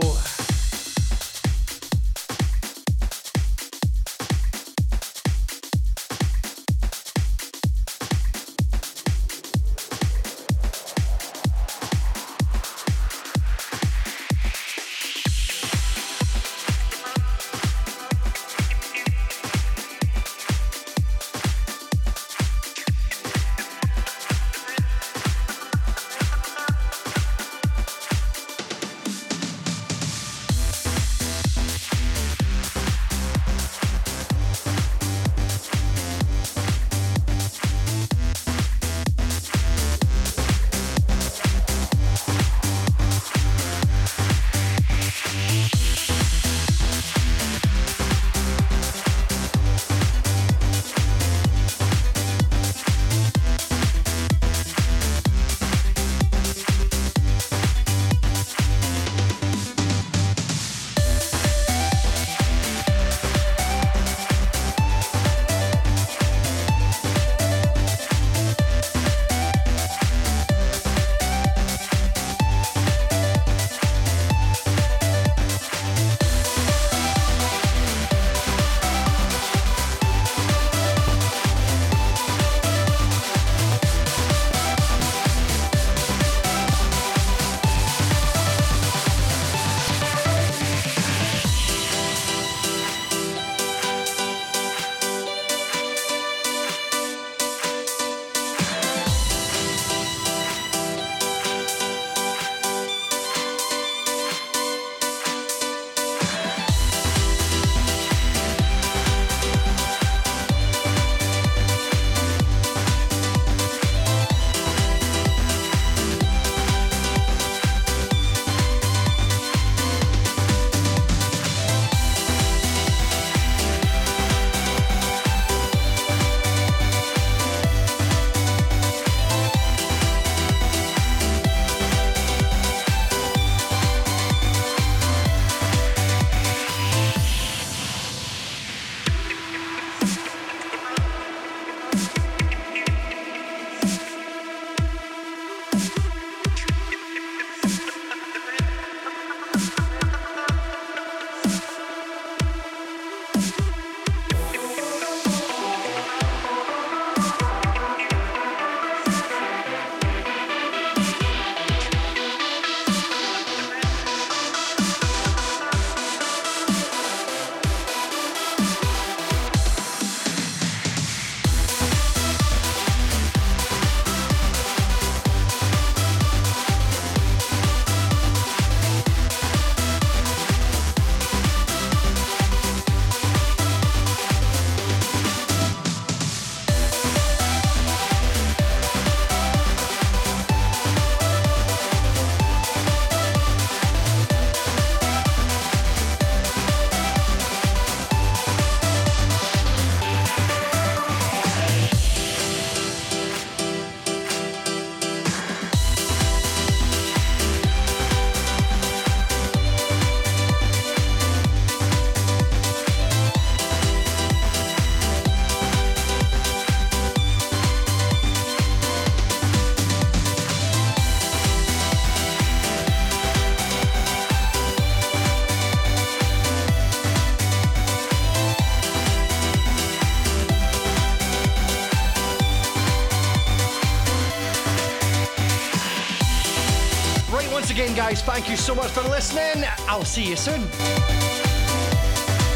Guys, thank you so much for listening. I'll see you soon.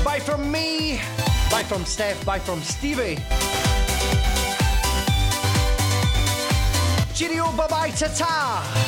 Bye from me. Bye from Steph. Bye from Stevie. Cheerio, bye bye, ta ta.